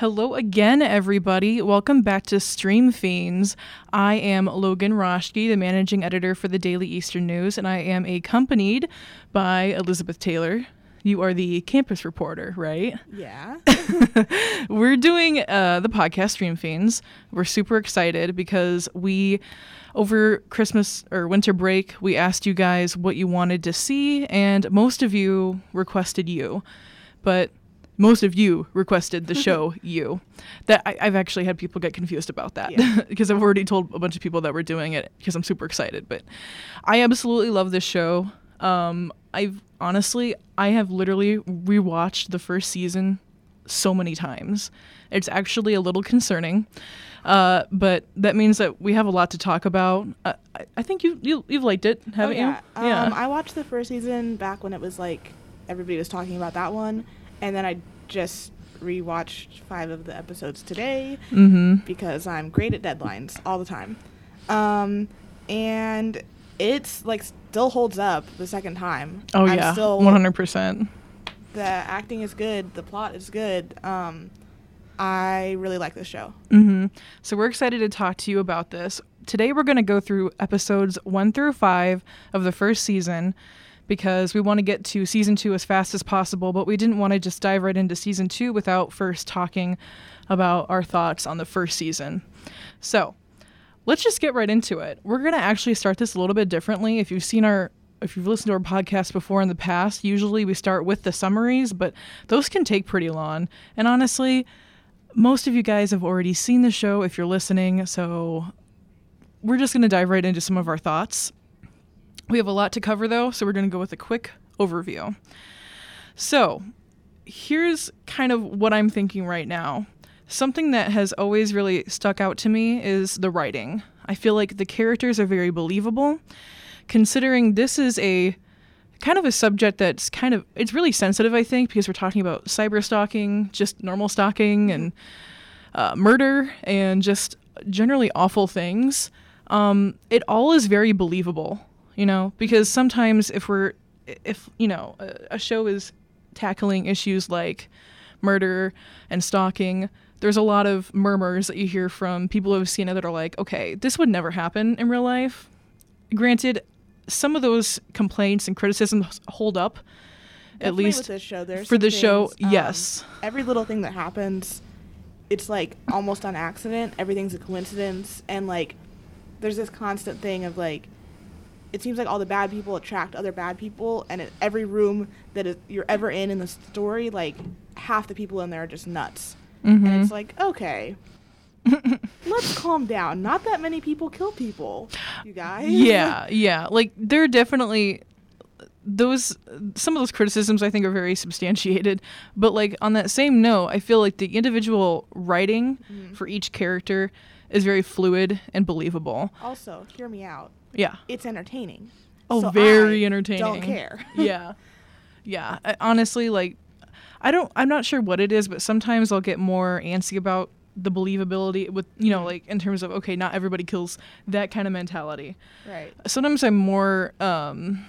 Hello again, everybody. Welcome back to Stream Fiends. I am Logan Roschke, the managing editor for the Daily Eastern News, and I am accompanied by Elizabeth Taylor. You are the campus reporter, right? Yeah. We're doing uh, the podcast Stream Fiends. We're super excited because we, over Christmas or winter break, we asked you guys what you wanted to see, and most of you requested you. But most of you requested the show you. That I, have actually had people get confused about that. Yeah. because i've already told a bunch of people that we're doing it because i'm super excited but i absolutely love this show. Um, i've honestly i have literally rewatched the first season so many times. It's actually a little concerning uh, but that means that we have a lot to talk about. Uh, I, I think you, you you've liked it haven't oh, yeah. you? Um, I watched the first season back when it was like everybody was talking about that one, and then I just rewatched five of the episodes today mm-hmm because I'm great at deadlines all the time. Um, and it's like still holds up the second time. oh I'm yeah still 100% the acting is good, the plot is good. Um, I really like this show. hmm So we're excited to talk to you about this. Today we're going to go through episodes one through five of the first season because we want to get to season two as fast as possible, but we didn't want to just dive right into season two without first talking about our thoughts on the first season. So let's just get right into it. We're going to actually start this a little bit differently. If you've seen our if you've listened to our podcast before in the past, usually we start with the summaries, but those can take pretty long. And honestly, most of you guys have already seen the show if you're listening, so we're just going to dive right into some of our thoughts. We have a lot to cover though, so we're going to go with a quick overview. So, here's kind of what I'm thinking right now. Something that has always really stuck out to me is the writing. I feel like the characters are very believable, considering this is a kind of a subject that's kind of it's really sensitive i think because we're talking about cyber stalking just normal stalking and uh, murder and just generally awful things um, it all is very believable you know? Because sometimes if we're if you know a, a show is tackling issues like murder and stalking there's a lot of murmurs that you hear from people who have seen it that are like okay this would never happen in real life. Granted some of those complaints and criticisms hold up at least this show, for the show um, yes. every little thing that happens it's like almost on accident. Everything's a coincidence. And like there's this constant thing of like it seems like all the bad people attract other bad people and in every room that is, you're ever in in the story like half the people in there are just nuts. Mhm. and it's like okay. Let's calm down. Not that many people kill people you guys. Yeah yeah. Like there are definitely those some of those criticisms i think are very substantiated. But like on that same note i feel like the individual writing Mhm. for each character is very fluid and believable. Also hear me out yeah. It's entertaining. Oh So very I entertaining. don't care. Yeah. Yeah. I, honestly like i don't i'm not sure what it is but sometimes i'll get more antsy about the believability with you know Mhm. like in terms of okay not everybody kills that kind of mentality. Right. Sometimes i'm more um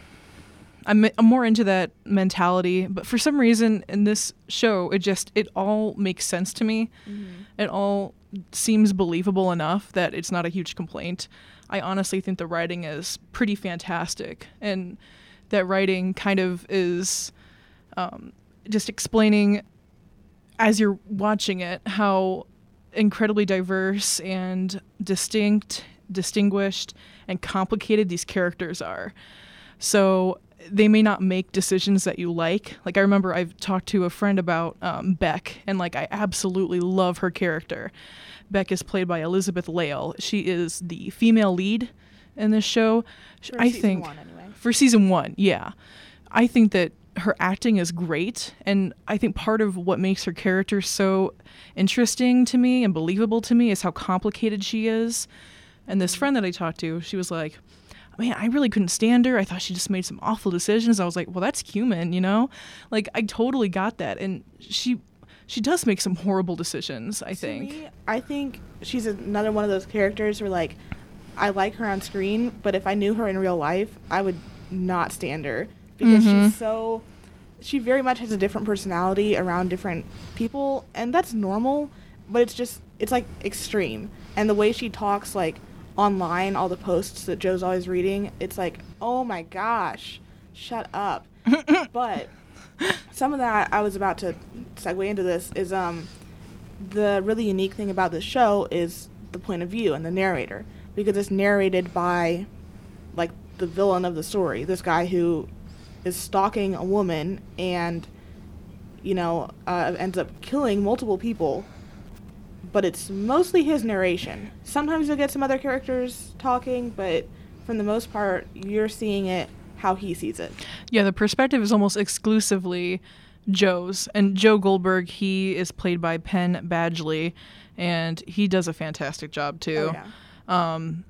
I'm, I'm more into that mentality but for some reason in this show it just it all makes sense to me. Mm-hmm. it all seems believable enough that it's not a huge complaint i honestly think the writing is pretty fantastic and that writing kind of is um, just explaining as you're watching it how incredibly diverse and distinct distinguished and complicated these characters are. So they may not make decisions that you like. Like I remember I've talked to a friend about um, Beck, and like I absolutely love her character. Beck is played by Elizabeth Lail. She is the female lead in this show. For I season think one, anyway. for season one, yeah, I think that her acting is great, and I think part of what makes her character so interesting to me and believable to me is how complicated she is. And this friend that I talked to, she was like, man, I really couldn't stand her. I thought she just made some awful decisions. I was like, well, that's human, you know? Like I totally got that. And she she does make some horrible decisions, I To think. me, I think she's another one of those characters where like I like her on screen, but if I knew her in real life, I would not stand her because Mhm. she's so she very much has a different personality around different people and that's normal but it's just it's like extreme. And the way she talks like online, all the posts that Joe's always reading, it's like, oh my gosh, shut up. but some of that I was about to segue into this is um the really unique thing about this show is the point of view and the narrator because it's narrated by like the villain of the story, this guy who is stalking a woman and you know uh, ends up killing multiple people. But it's mostly his narration. Sometimes you'll get some other characters talking, but for the most part, you're seeing it how he sees it. Yeah, the perspective is almost exclusively Joe's. And Joe Goldberg, he is played by Penn Badgley, and he does a fantastic job too. Oh, yeah. Um,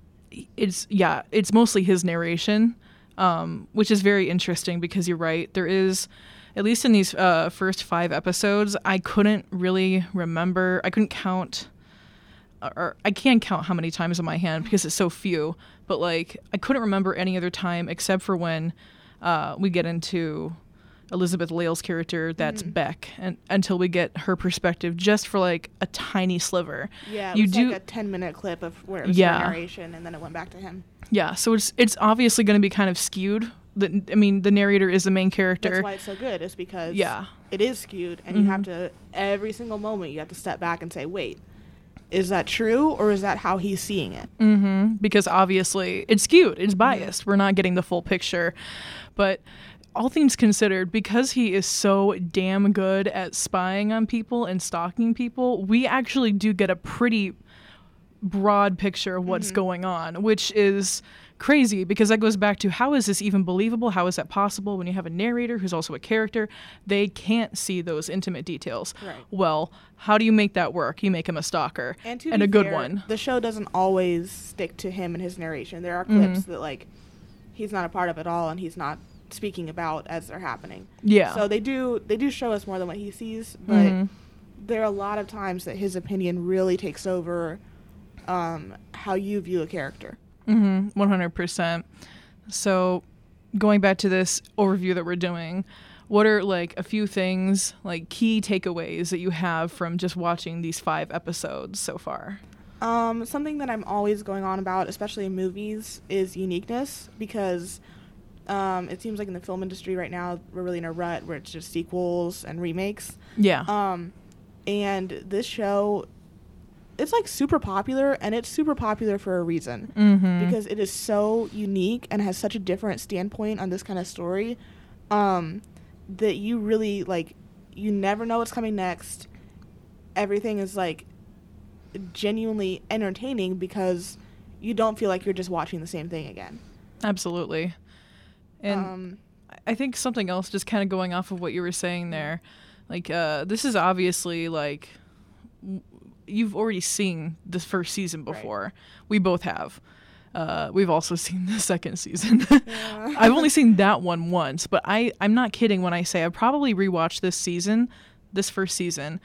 it's yeah, it's mostly his narration, um, which is very interesting because you're right. There is, at least in these uh, first five episodes, I couldn't really remember. I couldn't count, or I can count how many times in my hand because it's so few. But like, I couldn't remember any other time except for when uh, we get into Elizabeth Lail's character, that's Mm-hmm. Beck, and until we get her perspective, just for like a tiny sliver. Yeah, it you was do. like a ten minute clip of where it was Yeah. narration and then it went back to him. Yeah, so it's it's obviously going to be kind of skewed. The, I mean, the narrator is the main character. That's why it's so good, is because Yeah. it is skewed and you have Mhm. to every single moment you have to step back and say, Wait, is that true or is that how he's seeing it? hmm Because obviously it's skewed, it's biased. We're not getting the full picture. But all things considered, because he is so damn good at spying on people and stalking people, we actually do get a pretty broad picture of what's going on, which is crazy because that goes back to how is this even believable? How is that possible when you have a narrator who's also a character? They can't see those intimate details. Right. Well, how do you make that work? You make him a stalker And to a good fair, one. The show doesn't always stick to him and his narration. There are Mm-hmm. clips that like he's not a part of at all and he's not speaking about as they're happening. Yeah. So they do they do show us more than what he sees, but Mhm. there are a lot of times that his opinion really takes over um, how you view a character. Mm-hmm. One hundred percent. So, going back to this overview that we're doing, what are like a few things, like key takeaways that you have from just watching these five episodes so far? Um, something that I'm always going on about, especially in movies, is uniqueness because um, it seems like in the film industry right now we're really in a rut where it's just sequels and remakes. Yeah. Um, and this show, it's like super popular, and it's super popular for a reason mm-hmm. because it is so unique and has such a different standpoint on this kind of story um, that you really like. You never know what's coming next. Everything is like genuinely entertaining because you don't feel like you're just watching the same thing again. Absolutely. And um, I think something else, just kind of going off of what you were saying there, like uh, this is obviously like you've already seen the first season Right. before. We both have. Uh, we've also seen the second season. Yeah. I've only seen that one once, but I I'm not kidding when I say I probably rewatched this season, this first season,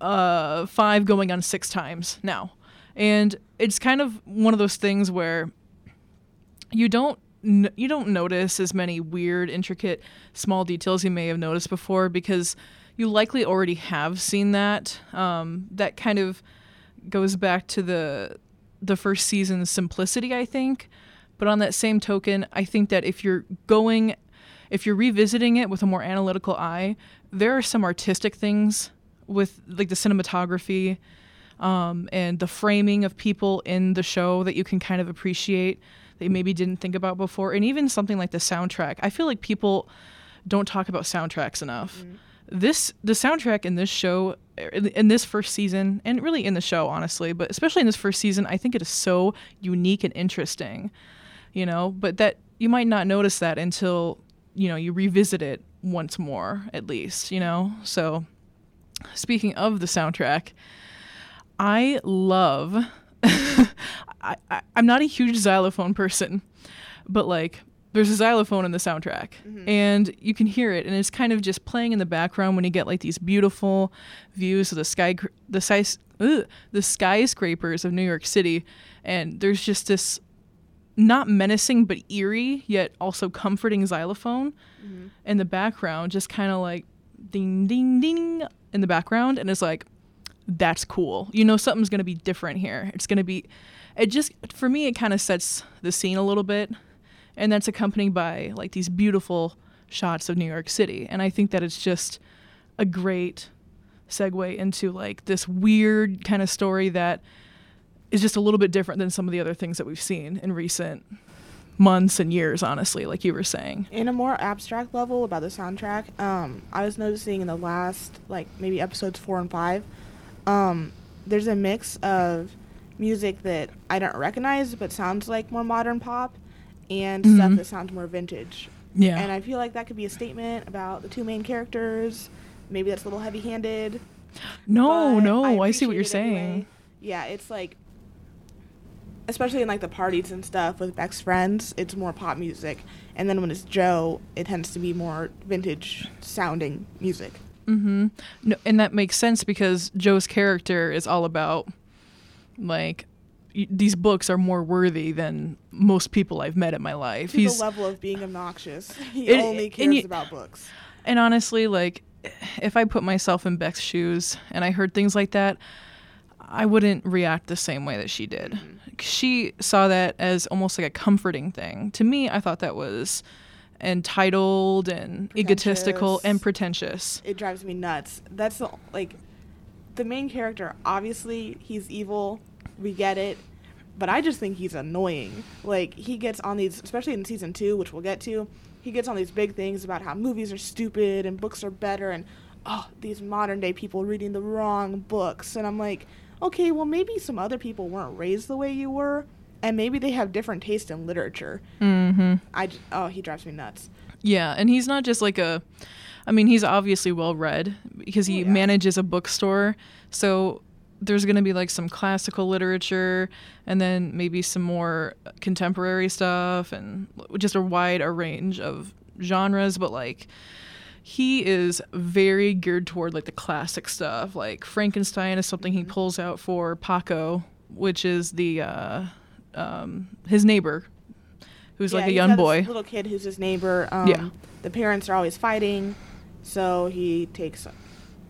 uh, five going on six times now, and it's kind of one of those things where you don't n- you don't notice as many weird, intricate, small details you may have noticed before because you likely already have seen that. Um, that kind of goes back to the the first season's simplicity, I think. But on that same token, I think that if you're going, if you're revisiting it with a more analytical eye, there are some artistic things with like the cinematography um, and the framing of people in the show that you can kind of appreciate that you maybe didn't think about before, and even something like the soundtrack. I feel like people don't talk about soundtracks enough. This the soundtrack in this show in this first season and really in the show honestly, but especially in this first season, I think it is so unique and interesting. You know, but that you might not notice that until you know you revisit it once more at least, you know? So speaking of the soundtrack, I love. I, I, I'm not a huge xylophone person, but like there's a xylophone in the soundtrack, mm-hmm. and you can hear it, and it's kind of just playing in the background when you get like these beautiful views of the sky, the size, ugh, the skyscrapers of New York City, and there's just this not menacing but eerie yet also comforting xylophone mm-hmm. in the background, just kind of like ding ding ding in the background, and it's like that's cool. You know, something's going to be different here. It's going to be, it just, for me, it kind of sets the scene a little bit. And that's accompanied by like these beautiful shots of New York City. And I think that it's just a great segue into like this weird kind of story that is just a little bit different than some of the other things that we've seen in recent months and years honestly like you were saying in a more abstract level about the soundtrack um i was noticing in the last like maybe episodes four and five um there's a mix of music that i don't recognize but sounds like more modern pop and mm-hmm. stuff that sounds more vintage yeah and i feel like that could be a statement about the two main characters maybe that's a little heavy handed no no I, I, see what you're saying anyway. yeah it's like especially in like the parties and stuff with Beck's friends, it's more pop music, and then when it's Joe, it tends to be more vintage sounding music. Mm-hmm. No, and that makes sense because Joe's character is all about like these books are more worthy than most people I've met in my life. To He's the level of being obnoxious. He it, only cares about books. And honestly, like if I put myself in Beck's shoes and I heard things like that, I wouldn't react the same way that she did. Mm-hmm. She saw that as almost like a comforting thing. To me, I thought that was entitled and egotistical and pretentious. It drives me nuts. That's the, like the main character. Obviously, he's evil. We get it. But I just think he's annoying. Like he gets on these, especially in season two, which we'll get to. He gets on these big things about how movies are stupid and books are better, and oh, these modern day people reading the wrong books. And I'm like, okay, well, maybe some other people weren't raised the way you were, and maybe they have different taste in literature. Mm-hmm. I oh, he drives me nuts. Yeah, and he's not just like a. I mean, he's obviously well read because he oh, yeah. manages a bookstore. So there's going to be like some classical literature and then maybe some more contemporary stuff and just a wide range of genres. But like, he is very geared toward like the classic stuff. Like Frankenstein is something he mm-hmm. pulls out for Paco, which is the uh, um, his neighbor, who's yeah, like a young boy, little kid who's his neighbor. Um, yeah, the parents are always fighting, so he takes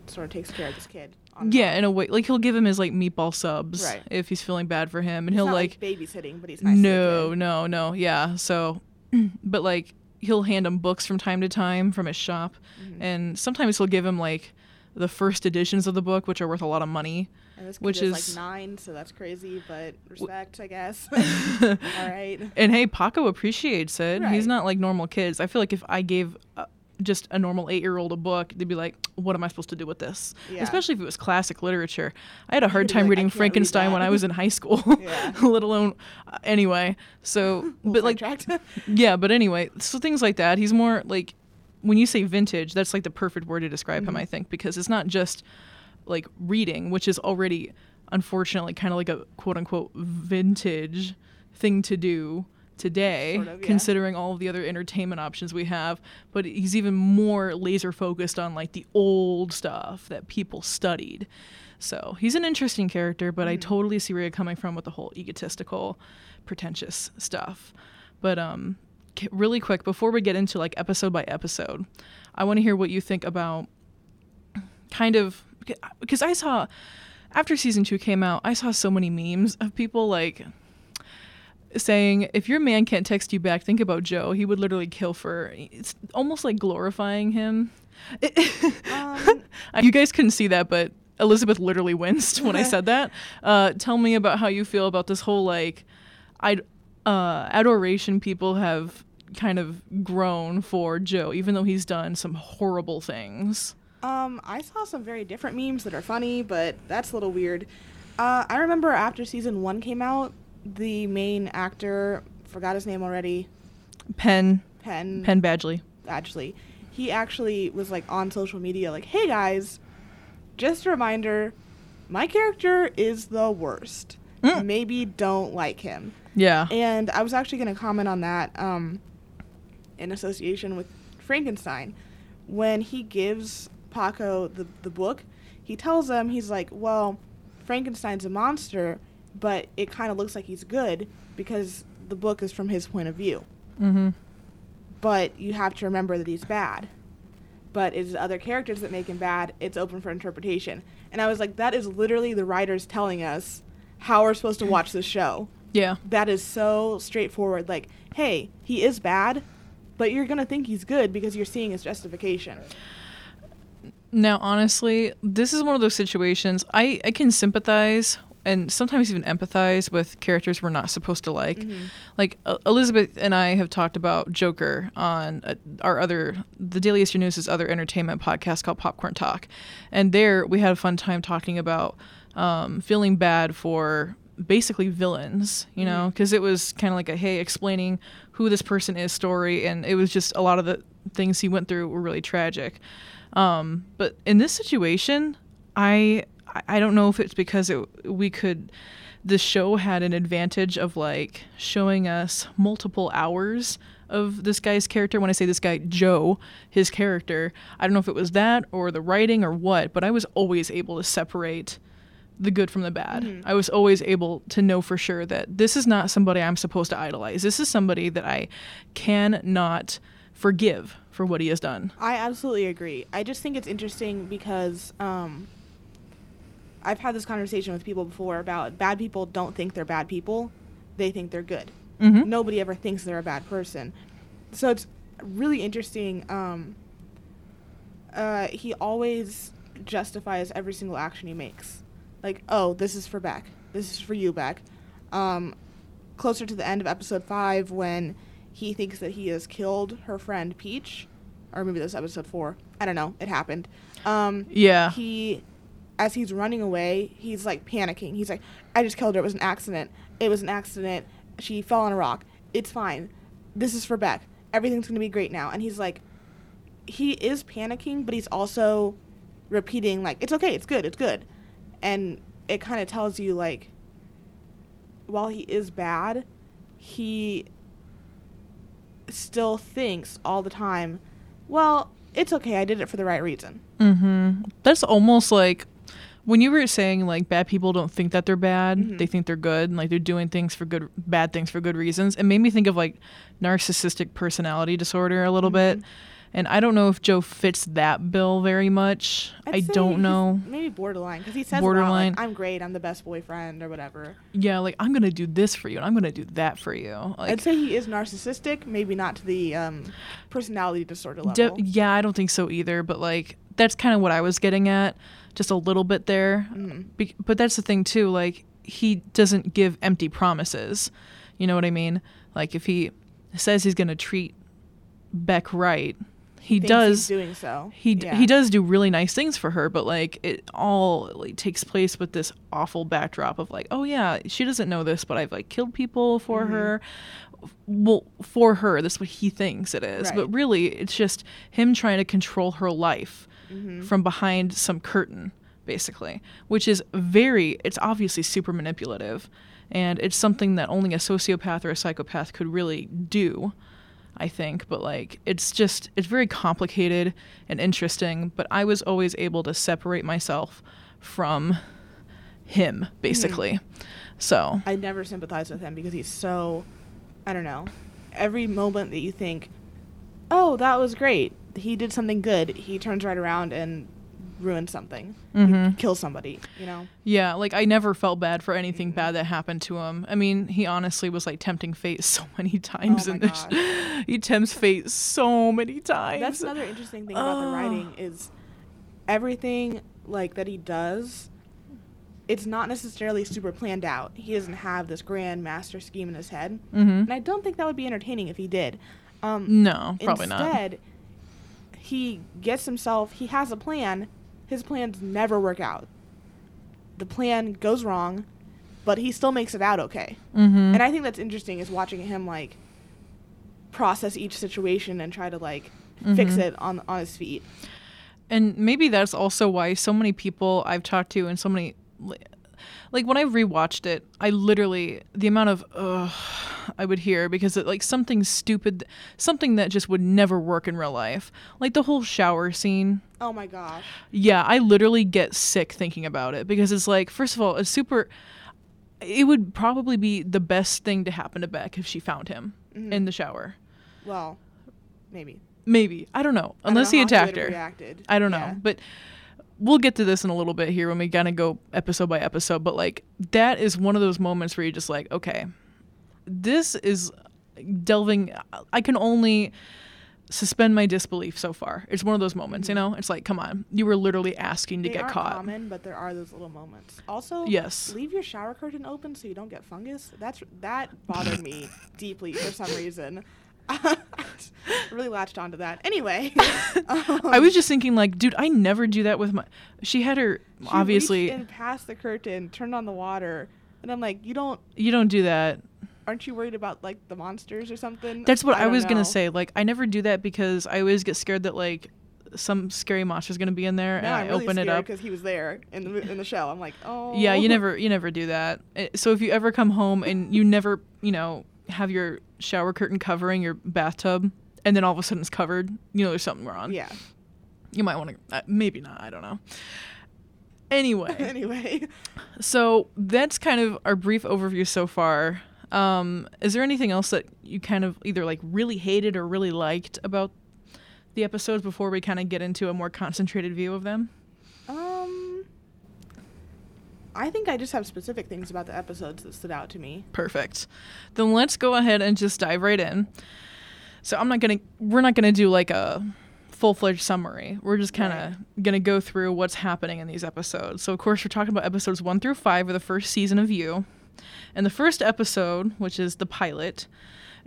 sort of takes care of this kid. Yeah, in a way, like he'll give him his like meatball subs right. if he's feeling bad for him, and he'll like, like babysitting, but he's nice no, no, no, yeah. So, but like he'll hand him books from time to time from his shop, mm-hmm. and sometimes he'll give him like the first editions of the book, which are worth a lot of money. which is, is, like nine, so that's crazy, but respect, w- I guess. All right. And hey, Paco appreciates it. Right. He's not like normal kids. I feel like if I gave uh, just a normal eight year old a book, they'd be like, what am I supposed to do with this? Yeah. Especially if it was classic literature. I had a hard time like, reading Frankenstein read when I was in high school, let alone uh, anyway. So, but like, yeah, but anyway, so things like that. He's more like, when you say vintage, that's like the perfect word to describe mm-hmm. him, I think, because it's not just like reading, which is already unfortunately kind of like a quote unquote vintage thing to do today, sort of, yeah. considering all of the other entertainment options we have. But he's even more laser focused on like the old stuff that people studied. So he's an interesting character, but mm. I totally see where you're coming from with the whole egotistical, pretentious stuff. But um, really quick before we get into like episode by episode, I want to hear what you think about kind of because I saw after season two came out, I saw so many memes of people like saying if your man can't text you back, think about Joe. He would literally kill for. It's almost like glorifying him. um, you guys couldn't see that, but Elizabeth literally winced when I said that. Uh, tell me about how you feel about this whole like, I uh, adoration people have kind of grown for Joe, even though he's done some horrible things. Um, I saw some very different memes that are funny, but that's a little weird. Uh, I remember after season one came out, the main actor, forgot his name already. Penn. Penn. Penn Badgley. Badgley. He actually was like on social media, like, "Hey guys, just a reminder, my character is the worst. Mm. Maybe don't like him." Yeah. And I was actually going to comment on that um, in association with Frankenstein. When he gives Paco the, the book, he tells him, he's like, well, Frankenstein's a monster, but it kind of looks like he's good because the book is from his point of view. Mm-hmm. But you have to remember that he's bad. but it's other characters that make him bad. It's open for interpretation. And I was like, that is literally the writers telling us how we're supposed to watch this show. Yeah. That is so straightforward. Like, hey, he is bad, but you're gonna think he's good because you're seeing his justification. Now, honestly, this is one of those situations I, I can sympathize and sometimes even empathize with characters we're not supposed to like. Mm-hmm. Like uh, Elizabeth and I have talked about Joker on uh, our other, the Daily Eastern News' other entertainment podcast called Popcorn Talk, and there we had a fun time talking about um, feeling bad for basically villains, you know, because it was kind of like a hey, explaining who this person is story, and it was just a lot of the things he went through were really tragic. Um, but in this situation, I I don't know if it's because it, we could the show had an advantage of like showing us multiple hours of this guy's character when i say this guy joe his character i don't know if it was that or the writing or what but i was always able to separate the good from the bad Mhm. i was always able to know for sure that this is not somebody i'm supposed to idolize this is somebody that i cannot forgive for what he has done I absolutely agree. I just think it's interesting because um, I've had this conversation with people before about bad people don't think they're bad people, they think they're good. mm-hmm. Nobody ever thinks they're a bad person. So it's really interesting. Um, uh, he always justifies every single action he makes. Like, oh, this is for Beck. This is for you, Beck. Um, closer to the end of episode five, when he thinks that he has killed her friend Peach, or maybe this episode four. I don't know. It happened. Um, yeah he as he's running away he's like panicking. He's like i just killed her. It was an accident. It was an accident. She fell on a rock. It's fine. This is for beck. Everything's going to be great now. And he's like he is panicking but he's also repeating like it's okay. It's good. It's good. And it kind of tells you like while he is bad he still thinks all the time well it's okay. I did it for the right reason. Mm-hmm. That's almost like when you were saying like bad people don't think that they're bad; Mhm. they think they're good, and like they're doing things for good, bad things for good reasons. It made me think of like narcissistic personality disorder a little bit, Mhm. and I don't know if Joe fits that bill very much. I'd I don't know. Maybe borderline because he says Borderline. Like, I'm great. I'm the best boyfriend or whatever. Yeah, like I'm gonna do this for you, and I'm gonna do that for you. Like, I'd say he is narcissistic. Maybe not to the um, personality disorder de- level. yeah, I don't think so either. But like that's kind of what I was getting at, just a little bit there. Mhm. Be- but that's the thing too like he doesn't give empty promises you know what i mean like if he says he's going to treat beck right he Thinks does He's doing so. he d- Yeah. he does do really nice things for her but like it all like takes place with this awful backdrop of like oh yeah she doesn't know this but i've like killed people for Mhm. her well for her that's what he thinks it is but really it's just him trying to control her life Mhm. from behind some curtain basically which is very it's obviously super manipulative and it's something that only a sociopath or a psychopath could really do i think but like it's just it's very complicated and interesting but i was always able to separate myself from him basically so I never sympathize with him because he's so, I don't know. Every moment that you think, oh, that was great, he did something good, he turns right around and ruins something, Mhm. kills somebody. You know. Yeah, like I never felt bad for anything Mhm. bad that happened to him. I mean, he honestly was like tempting fate so many times Oh in this. he tempts fate so many times. That's another interesting thing about the Oh. writing is everything like that he does. It's not necessarily super planned out. He doesn't have this grand master scheme in his head, hmm and I don't think that would be entertaining if he did. Um, No, probably not. instead, he gets himself. He has a plan. His plans never work out. The plan goes wrong, but he still makes it out okay. hmm And I think that's interesting is watching him like process each situation and try to like fix Mhm. it on on his feet. And maybe that's also why so many people I've talked to and so many like when I rewatched it, I literally the amount of ugh I would hear because it like something stupid, something that just would never work in real life, like the whole shower scene. Oh my gosh. Yeah, I literally get sick thinking about it because it's like, first of all, it's super. It would probably be the best thing to happen to Beck if she found him Mhm. in the shower. Well, maybe. maybe I don't know. I don't Unless know he attacked would've her. Reacted. I don't know, but we'll get to this in a little bit here when we kind of go episode by episode. But like that is one of those moments where you're just like, okay, this is delving. I can only suspend my disbelief so far. It's one of those moments, you mm-hmm. know. It's like, come on, you were literally asking to They get caught. common, but there are those little moments. Also, Yes. leave your shower curtain open so you don't get fungus. That's that bothered me deeply for some reason. really latched onto that. Anyway, I was just thinking, like, dude, I never do that with my. She had her she obviously. reached in past the curtain, turned on the water, and I'm like, you don't. You don't do that. Aren't you worried about like the monsters or something? That's what I, don't was gonna say. Like, I never do that because I always get scared that like some scary monster's gonna be in there, and Now I I'm really open it up. because he was there in the in the show. I'm like, oh. Yeah, you never you never do that. Eh, So if you ever come home and you never, you know, have your shower curtain covering your bathtub and then all of a sudden it's covered, you know there's something wrong. Yeah. You might want to uh, maybe not, I don't know. Anyway, anyway, so that's kind of our brief overview so far. Um, is there anything else that you kind of either like really hated or really liked about the episodes before we kind of get into a more concentrated view of them? I think I just have specific things about the episodes that stood out to me. Perfect. Then let's go ahead and just dive right in. So I'm not gonna we're not gonna do like a full fledged summary. We're just kind of gonna go through what's happening in these episodes. So of course we're talking about episodes one through five of the first season of You. And the first episode, which is the pilot,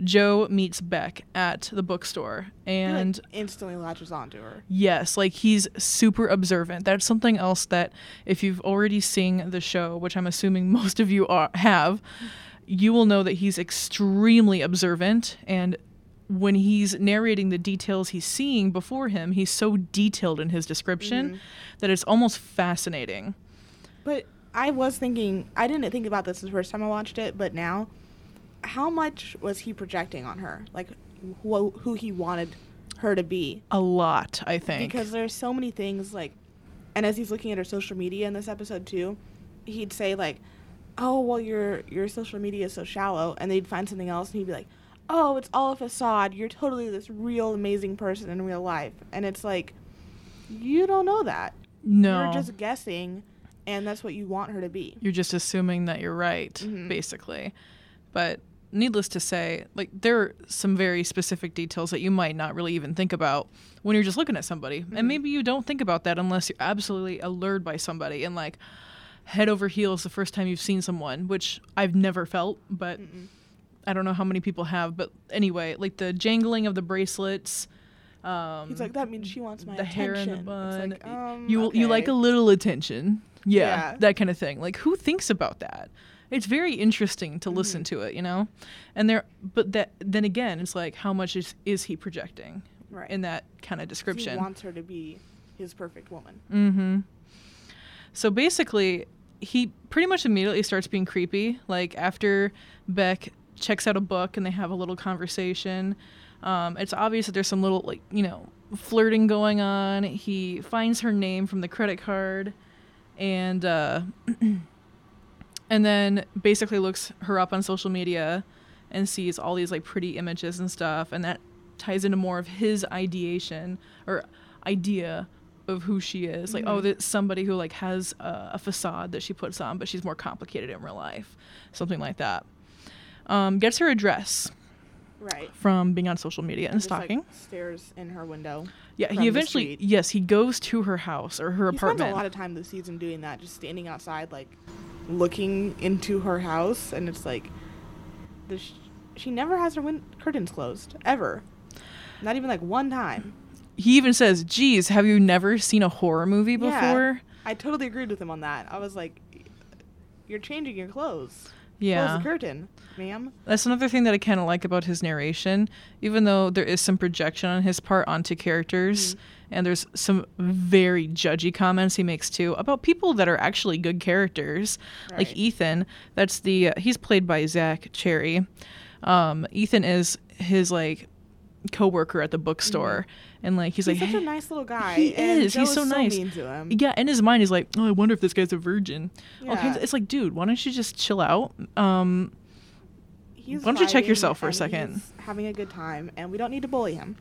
Joe meets Beck at the bookstore, He, like, and instantly latches onto her. Yes, like he's super observant. That's something else that if you've already seen the show, which I'm assuming most of you are, have, you will know that he's extremely observant and when he's narrating the details he's seeing before him, he's so detailed in his description Mhm. that it's almost fascinating. But I was thinking, I didn't think about this the first time I watched it, but now, how much was he projecting on her? Like, who, who he wanted her to be? A lot, I think. Because there's so many things, like, and as he's looking at her social media in this episode too, he'd say like, "Oh, well, your your social media is so shallow," and they'd find something else, and he'd be like, "Oh, it's all a facade. You're totally this real amazing person in real life," and it's like, you don't know that. no. You're just guessing, and that's what you want her to be. you're just assuming that you're right Mhm. basically but needless to say like there are some very specific details that you might not really even think about when you're just looking at somebody Mhm. and maybe you don't think about that unless you're absolutely allured by somebody and like head over heels the first time you've seen someone which i've never felt but Mm-mm. i don't know how many people have but anyway like the jangling of the bracelets um, He's like, that means she wants my the attention. hair in the It's bun. like, um, you you like a little attention. Yeah, Yeah. that kind of thing. Like who thinks about that? It's very interesting to listen Mhm. to it, you know. And there, but that then again, it's like how much is is he projecting right. in that kind of description? He wants her to be his perfect woman. Mm-hmm. So basically, he pretty much immediately starts being creepy. Like after Beck checks out a book and they have a little conversation, um, it's obvious that there's some little like you know flirting going on. He finds her name from the credit card, and uh, and then basically looks her up on social media and sees all these like pretty images and stuff, and that ties into more of his ideation or idea of who she is. Like, oh, Mhm. that's somebody who like has a, a facade that she puts on, but she's more complicated in real life, something like that. Um, gets her address Right. from being on social media and Just, like, stalking. stares in her window. yeah, he eventually yes he goes to her house or her He spends apartment. a lot of time this season doing that, just standing outside, like looking into her house, and it's like, the sh- she never has her win- curtains closed ever. Not even like one time. he even says, "Geez, have you never seen a horror movie Yeah. before?" I totally agreed with him on that. I was like, "You're changing your clothes. Yeah. Close the curtain, ma'am." That's another thing that I kind of like about his narration, even though there is some projection on his part onto characters, Mhm. And there's some very judgy comments he makes too about people that are actually good characters, like Ethan. That's the uh, he's played by Zach Cherry. Um, Ethan is his like coworker at the bookstore, and like he's, He's like such a nice little guy. He is. Joe He's so nice. mean to him. Yeah, in his mind, he's like, "Oh, I wonder if this guy's a virgin." Yeah. it's like, dude, why don't you just chill out? Um, He's Why don't you check yourself for a second? he's having a good time, and we don't need to bully him.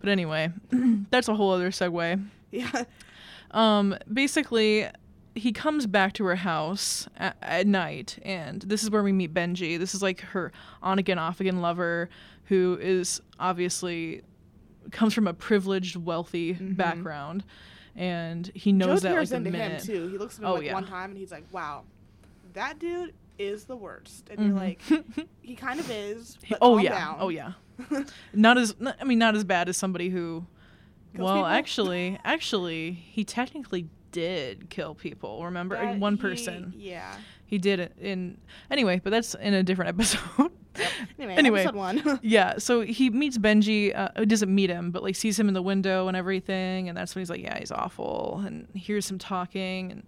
But anyway, that's a whole other segue. Yeah. Um, basically, he comes back to her house at, at night, and this is where we meet Benji. This is like her on again, off again lover, who is obviously comes from a privileged, wealthy background, and he knows Joe that like tears the into minute. him too. He looks at him Oh, like yeah. one time and he's like, "Wow, that dude is the worst." And Mhm. you're like, "He kind of is." But oh yeah, down. oh yeah. not as I mean, not as bad as somebody who. Kills well, people? actually, actually, he technically did kill people. Remember, That one he- person. Yeah. He did it in anyway, but that's in a different episode. Anyway, Anyway. episode one. yeah, so he meets Benji. Uh, doesn't meet him, but like sees him in the window and everything, and that's when he's like, "Yeah, he's awful," and hears him talking, and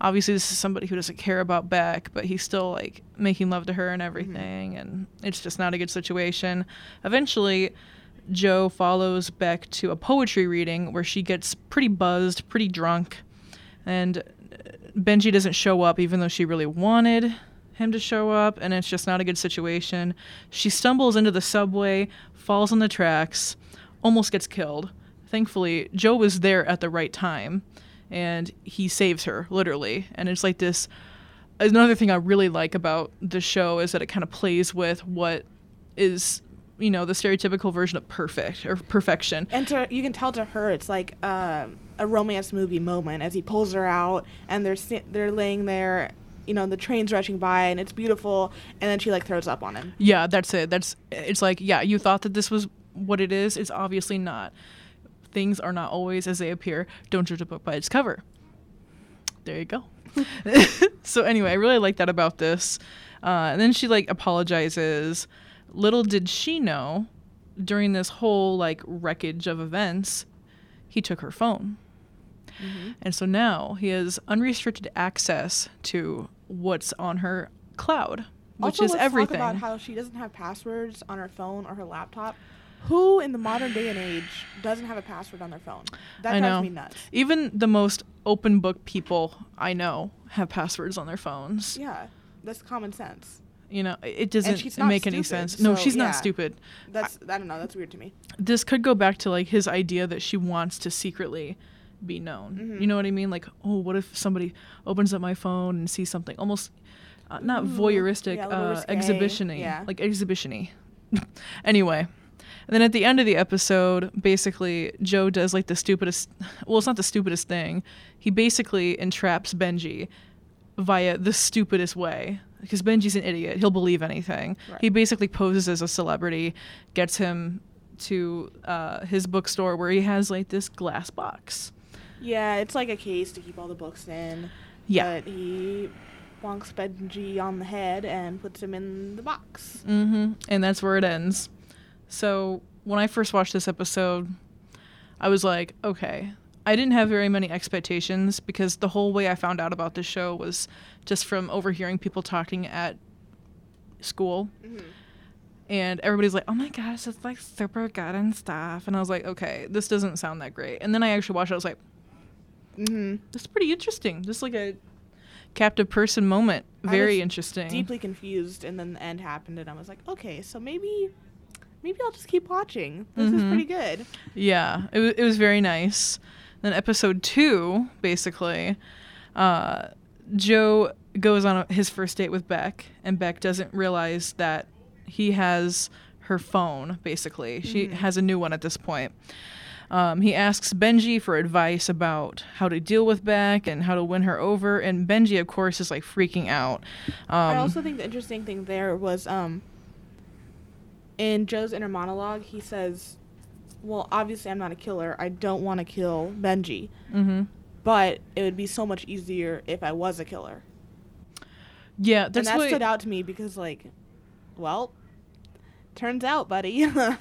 obviously this is somebody who doesn't care about Beck, but he's still like making love to her and mm-hmm. everything, and it's just not a good situation. Eventually, Joe follows Beck to a poetry reading where she gets pretty buzzed, pretty drunk, and Benji doesn't show up even though she really wanted him to show up, and it's just not a good situation. She stumbles into the subway, falls on the tracks, almost gets killed. Thankfully, Joe was there at the right time, and he saves her, literally. And it's like this. Another thing I really like about the show is that it kind of plays with what is, you know, the stereotypical version of perfect or perfection. and to you can tell to her it's like um, a romance movie moment as he pulls her out and they're they're laying there, you know, the train's rushing by and it's beautiful, and then she like throws up on him. Yeah, that's it. That's it's like, yeah, you thought that this was what it is. It's obviously not. Things are not always as they appear. Don't judge a book by its cover. There you go. so anyway, I really like that about this. Uh, and then she like apologizes. Little did she know, during this whole like wreckage of events, he took her phone. And so now he has unrestricted access to what's on her cloud, which also, is everything. Talk about how she doesn't have passwords on her phone or her laptop. Who in the modern day and age doesn't have a password on their phone? That I drives know. me nuts. Even the most open book people I know have passwords on their phones. Yeah, that's common sense. You know, it doesn't make any stupid, sense. No, so, she's yeah. not stupid. That's I don't know. That's weird to me. This could go back to like his idea that she wants to secretly be known. Mm-hmm. You know what I mean? Like, oh, what if somebody opens up my phone and sees something almost uh, not Ooh, voyeuristic, yeah, uh, exhibitiony, yeah. like exhibitiony. anyway, and then at the end of the episode, basically Joe does like the stupidest. Well, it's not the stupidest thing. He basically entraps Benji via the stupidest way because Benji's an idiot. He'll believe anything. Right. He basically poses as a celebrity, gets him to uh, his bookstore where he has like this glass box. Yeah, it's like a case to keep all the books in. Yeah. But he bonks Benji on the head and puts him in the box. Mm-hmm. And that's where it ends. So when I first watched this episode, I was like, okay. I didn't have very many expectations because the whole way I found out about this show was just from overhearing people talking at school. Mm-hmm. And everybody's like, oh my gosh, it's like super good and stuff. And I was like, okay, this doesn't sound that great. And then I actually watched it. I was like, Mm-hmm. this is pretty interesting. Just like a captive person moment. Very interesting. Deeply confused, and then the end happened, and I was like, okay, so maybe, maybe I'll just keep watching. This is Mhm. pretty good. Yeah, it, wa- it was very nice. Then episode two, basically, uh, Joe goes on a, his first date with Beck, and Beck doesn't realize that he has her phone. Basically, she Mhm. has a new one at this point. Um, he asks Benji for advice about how to deal with Beck and how to win her over, and Benji, of course, is like freaking out. Um, I also think the interesting thing there was um in Joe's inner monologue, he says, "Well, obviously I'm not a killer. I don't want to kill Benji, mhm. but it would be so much easier if I was a killer." Yeah, that's and that what. stood out to me because like, well, turns out, buddy. uh,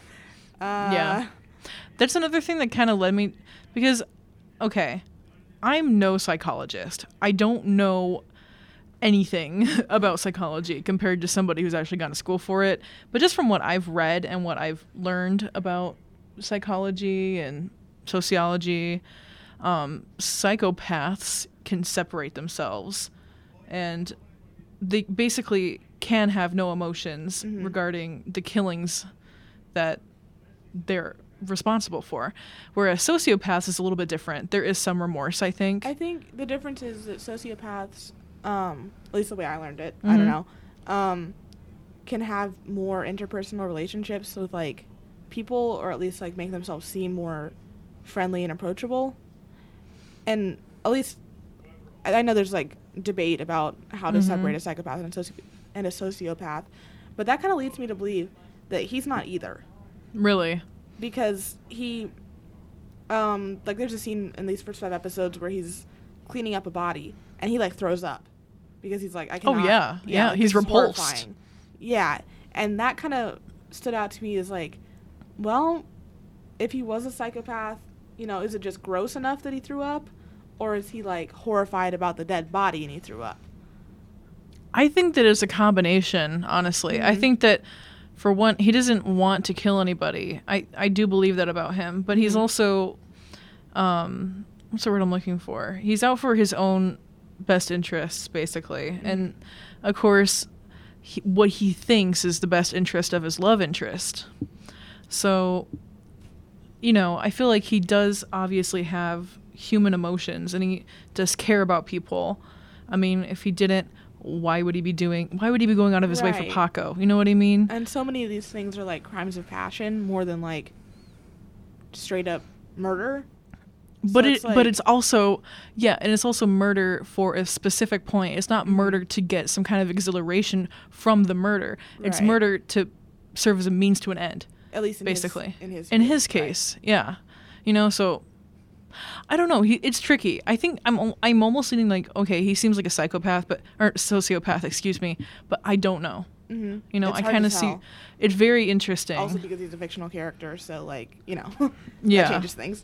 Yeah. That's another thing that kind of led me because okay, I'm no psychologist. I don't know anything about psychology compared to somebody who's actually gone to school for it. But just from what I've read and what I've learned about psychology and sociology, um, psychopaths can separate themselves and they basically can have no emotions Mhm. regarding the killings that they're responsible for. Whereas sociopaths is a little bit different. There is some remorse, I think. I think the difference is that sociopaths, um, at least the way I learned it, I don't Mhm. know, um, can have more interpersonal relationships with like people, or at least like make themselves seem more friendly and approachable. And at least I know there's like debate about how to Mhm. separate a psychopath and a, soci- and a sociopath, but that kind of leads me to believe that he's not either really. because he um like there's a scene in these first five episodes where he's cleaning up a body and he like throws up because he's like I Oh, cannot yeah. Yeah, like, he's repulsed. horrifying. yeah and that kind of stood out to me as like well if he was a psychopath you know is it just gross enough that he threw up or is he like horrified about the dead body and he threw up I think that it's a combination, honestly. I Mhm. think that for one, he doesn't want to kill anybody. I, I do believe that about him, but he's Mhm. also um what's the word I'm looking for? He's out for his own best interests, basically. Mm-hmm. And of course, he, what he thinks is the best interest of his love interest. So, you know, I feel like he does obviously have human emotions and he does care about people. I mean, if he didn't, why would he be doing why would he be going out of his way for Paco? You know what I mean? and so many of these things are like crimes of passion more than like straight up murder but So it it's like- but it's also yeah, and it's also murder for a specific point. It's not Mm-hmm. murder to get some kind of exhilaration from the murder. It's Right. murder to serve as a means to an end. at least in basically his, in his in case, right. yeah you know so i don't know he, it's tricky i think i'm i'm almost leaning like okay he seems like a psychopath but or sociopath excuse me but i don't know Mhm. you know It's i kind of see it's very interesting also because he's a fictional character so like you know Yeah. that changes things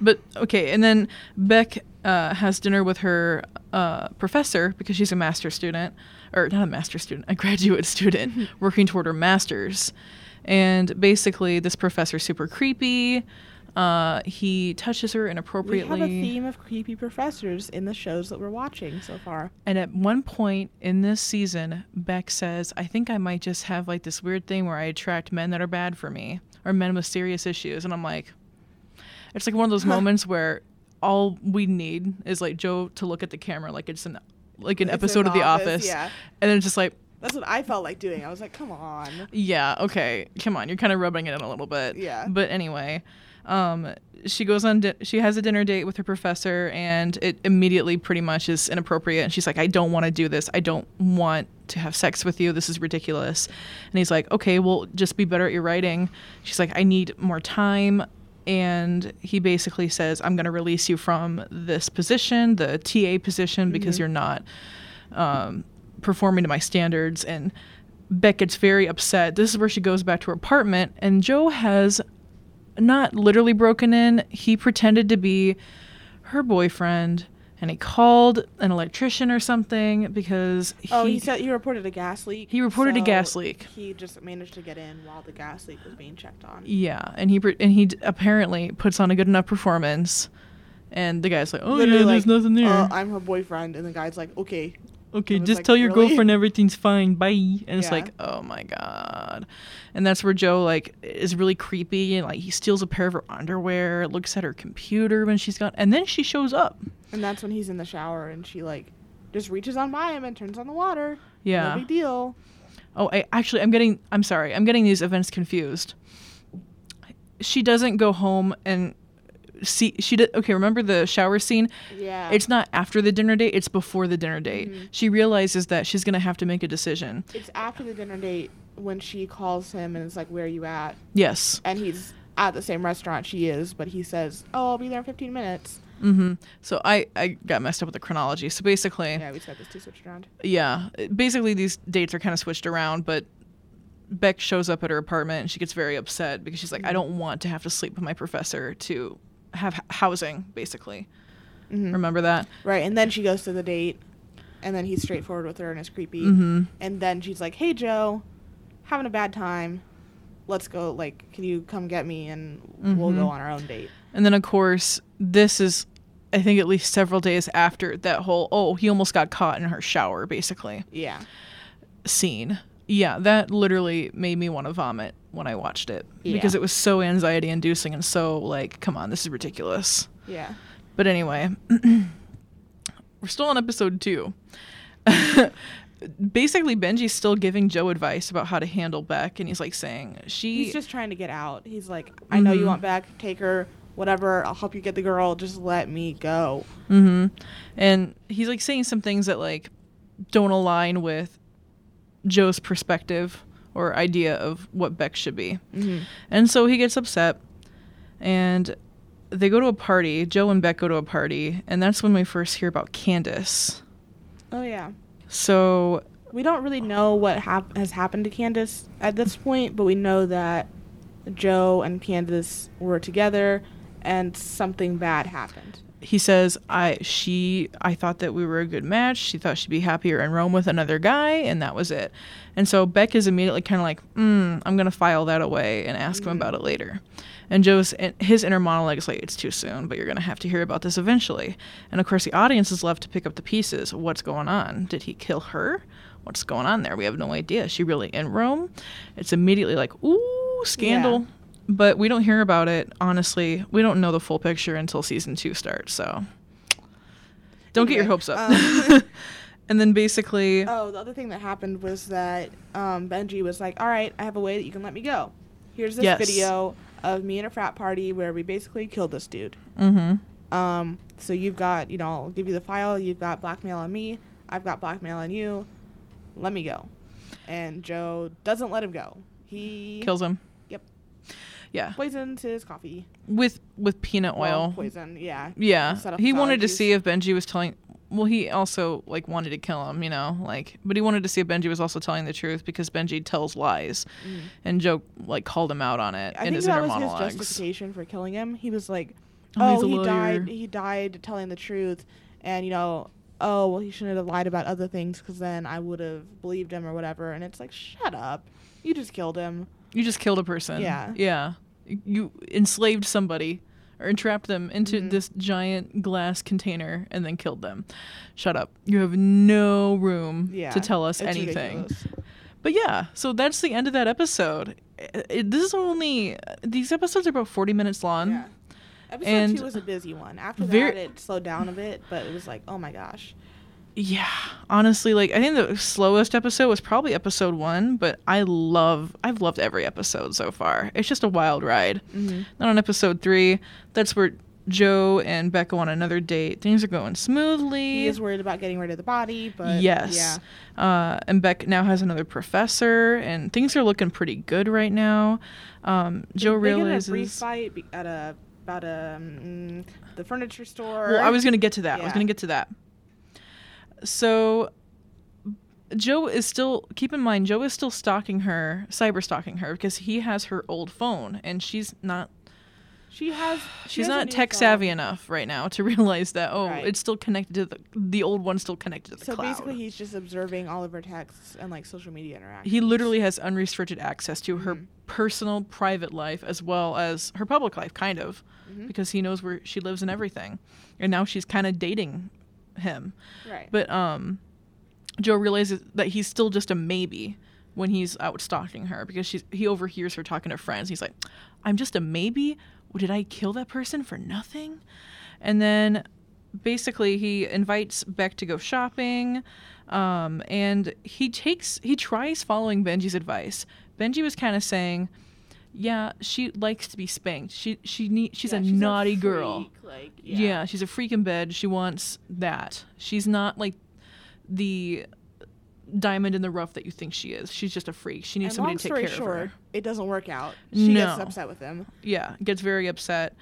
but okay and then beck uh, has dinner with her uh, professor because she's a master student or not a master student a graduate student working toward her master's and basically this professor's super creepy uh, he touches her inappropriately. we have a theme of creepy professors in the shows that we're watching so far And at one point in this season, Beck says, I think I might just have like this weird thing where I attract men that are bad for me or men with serious issues. And I'm like, it's like one of those moments where all we need is like Joe to look at the camera like it's an like an It's episode of The Office. Office, yeah. And then it's just like, that's what i felt like doing i was like come on yeah, okay, come on, you're kind of rubbing it in a little bit. Yeah. But anyway, um, she goes on. Di- she has a dinner date with her professor, and it immediately pretty much is inappropriate. And she's like, "I don't want to do this. I don't want to have sex with you. This is ridiculous." And he's like, "Okay, well, just be better at your writing." She's like, "I need more time." And he basically says, "I'm going to release you from this position, the TA position, because you're not." Um, performing to my standards and Beck gets very upset. This is where she goes back to her apartment and Joe has not literally broken in. He pretended to be her boyfriend and he called an electrician or something because he, oh he said he reported a gas leak He reported a gas leak. he just managed to get in while the gas leak was being checked on yeah, and he and he apparently puts on a good enough performance and the guy's like, "Oh Literally, yeah, there's like, nothing there." uh, i'm her boyfriend and the guy's like okay okay, just like, tell your "Really?" girlfriend everything's fine. Bye. And it's like, oh my god. And that's where Joe like is really creepy and like he steals a pair of her underwear, looks at her computer when she's gone, and then she shows up. and that's when he's in the shower and she like just reaches on by him and turns on the water Yeah. no big deal Oh, I actually I'm getting I'm sorry. I'm getting these events confused. She doesn't go home and see she did okay, remember the shower scene? yeah It's not after the dinner date, it's before the dinner date. Mhm. She realizes that she's to have to make a decision. It's after the dinner date when she calls him and it's like, "Where are you at?" Yes. And he's at the same restaurant she is, but he says, "Oh, I'll be there in 15 minutes." Mm-hmm. So I, I got messed up with the chronology. So basically, Yeah, we said this two switched around. yeah, basically these dates are kind of switched around, but Beck shows up at her apartment and she gets very upset because she's like, I don't want to have to sleep with my professor to have housing, basically. Mhm. Remember that? Right, and then she goes to the date, and then he's straightforward with her and is creepy. Mm-hmm. And then she's like, "Hey, Joe, having a bad time. Let's go. Like, can you come get me and we'll Mhm. go on our own date?" And then, of course, this is, I think, at least several days after that whole, oh, he almost got caught in her shower, basically, Yeah. scene. Yeah, that literally made me want to vomit when I watched it Yeah. because it was so anxiety inducing and so like, come on, this is ridiculous. Yeah. But anyway, we're still on episode two. Basically, Benji's still giving Joe advice about how to handle Beck, and he's like saying she. He's just trying to get out. He's like, I know you Mhm. want Beck. Take her. Whatever. I'll help you get the girl. Just let me go. hmm And he's like saying some things that like don't align with Joe's perspective or idea of what Beck should be. Mm-hmm. And so he gets upset and they go to a party. Joe and Beck go to a party, and that's when we first hear about Candace. Oh yeah. So We don't really know what hap- has happened to Candace at this point, but we know that Joe and Candace were together, and something bad happened. He says i she i thought that we were a good match. She thought she'd be happier in rome with another guy and that was it. And so beck is immediately kind of like mm, i'm gonna file that away and ask him about it later. And joe's his inner monologue is like it's too soon but you're gonna have to hear about this eventually. And of course the audience is left to pick up the pieces. What's going on? Did he kill her? What's going on there? We have no idea. Is she really in rome? It's immediately like ooh scandal but we don't hear about it honestly we don't know the full picture until season two starts so don't get your hopes up um, and then basically Oh, the other thing that happened was that um, Benji was like, "All right, I have a way that you can let me go. Here's this Yes. video of me in a frat party where we basically killed this dude. mm-hmm Um, so you've got, you know, I'll give you the file. You've got blackmail on me. I've got blackmail on you. Let me go." And Joe doesn't let him go. He kills him. Yeah poisons his coffee. with with peanut Well, oil poison. Yeah. yeah he wanted to see if benji was telling well he also like wanted to kill him you know like but he wanted to see if benji was also telling the truth because benji tells lies Mm. and joe like called him out on it I in think his that inner was his justification for killing him. He was like, Oh, "Oh, he lawyer." died. He died telling the truth, and you know, oh well, he shouldn't have lied about other things because then I would have believed him or whatever." And it's like, shut up! You just killed him. You just killed a person Yeah. yeah you enslaved somebody or entrapped them into Mhm. this giant glass container and then killed them shut up you have no room Yeah. to tell us anything ridiculous. But yeah, so that's the end of that episode. It, it- this is only these episodes are about forty minutes long. Yeah. Episode and two was a busy one. After very- that, it slowed down a bit, but it was like, oh my gosh. Yeah, honestly, like I think the slowest episode was probably episode one, but I love I've loved every episode so far. It's just a wild ride. Mm-hmm. Then on episode three, that's where Joe and Becca on another date. Things are going smoothly. He is worried about getting rid of the body, but yes. yeah. Uh, and Beck now has another professor, and things are looking pretty good right now. Um, Joe they realizes. get a brief fight at a about a um, the furniture store. Well, I was going to get to that. I was going to get to that. So Joe is still keep in mind Joe is still stalking her, cyber stalking her because he has her old phone and she's not She has. she she's has not tech phone. savvy enough right now to realize that oh, Right. it's still connected to the the old one's still connected to the So cloud. basically, he's just observing all of her texts and like social media interactions. he literally has unrestricted access to her Mhm. personal private life as well as her public life kind of Mhm. because he knows where she lives and everything. And now she's kind of dating him. right. But um, Joe realizes that he's still just a maybe when he's out stalking her because she's he overhears her talking to friends. He's like, "I'm just a maybe. Did I kill that person for nothing?" And then basically he invites Beck to go shopping, um, and he takes he tries following Benji's advice. Benji was kind of saying. Yeah, she likes to be spanked. She she need, she's Yeah, a naughty girl. freak, Like, Yeah. yeah. she's a freak in bed. She wants that. She's not like the diamond in the rough that you think she is. She's just a freak. She needs and somebody to take care short, of her. it doesn't work out. She gets upset with him. Yeah, gets very upset.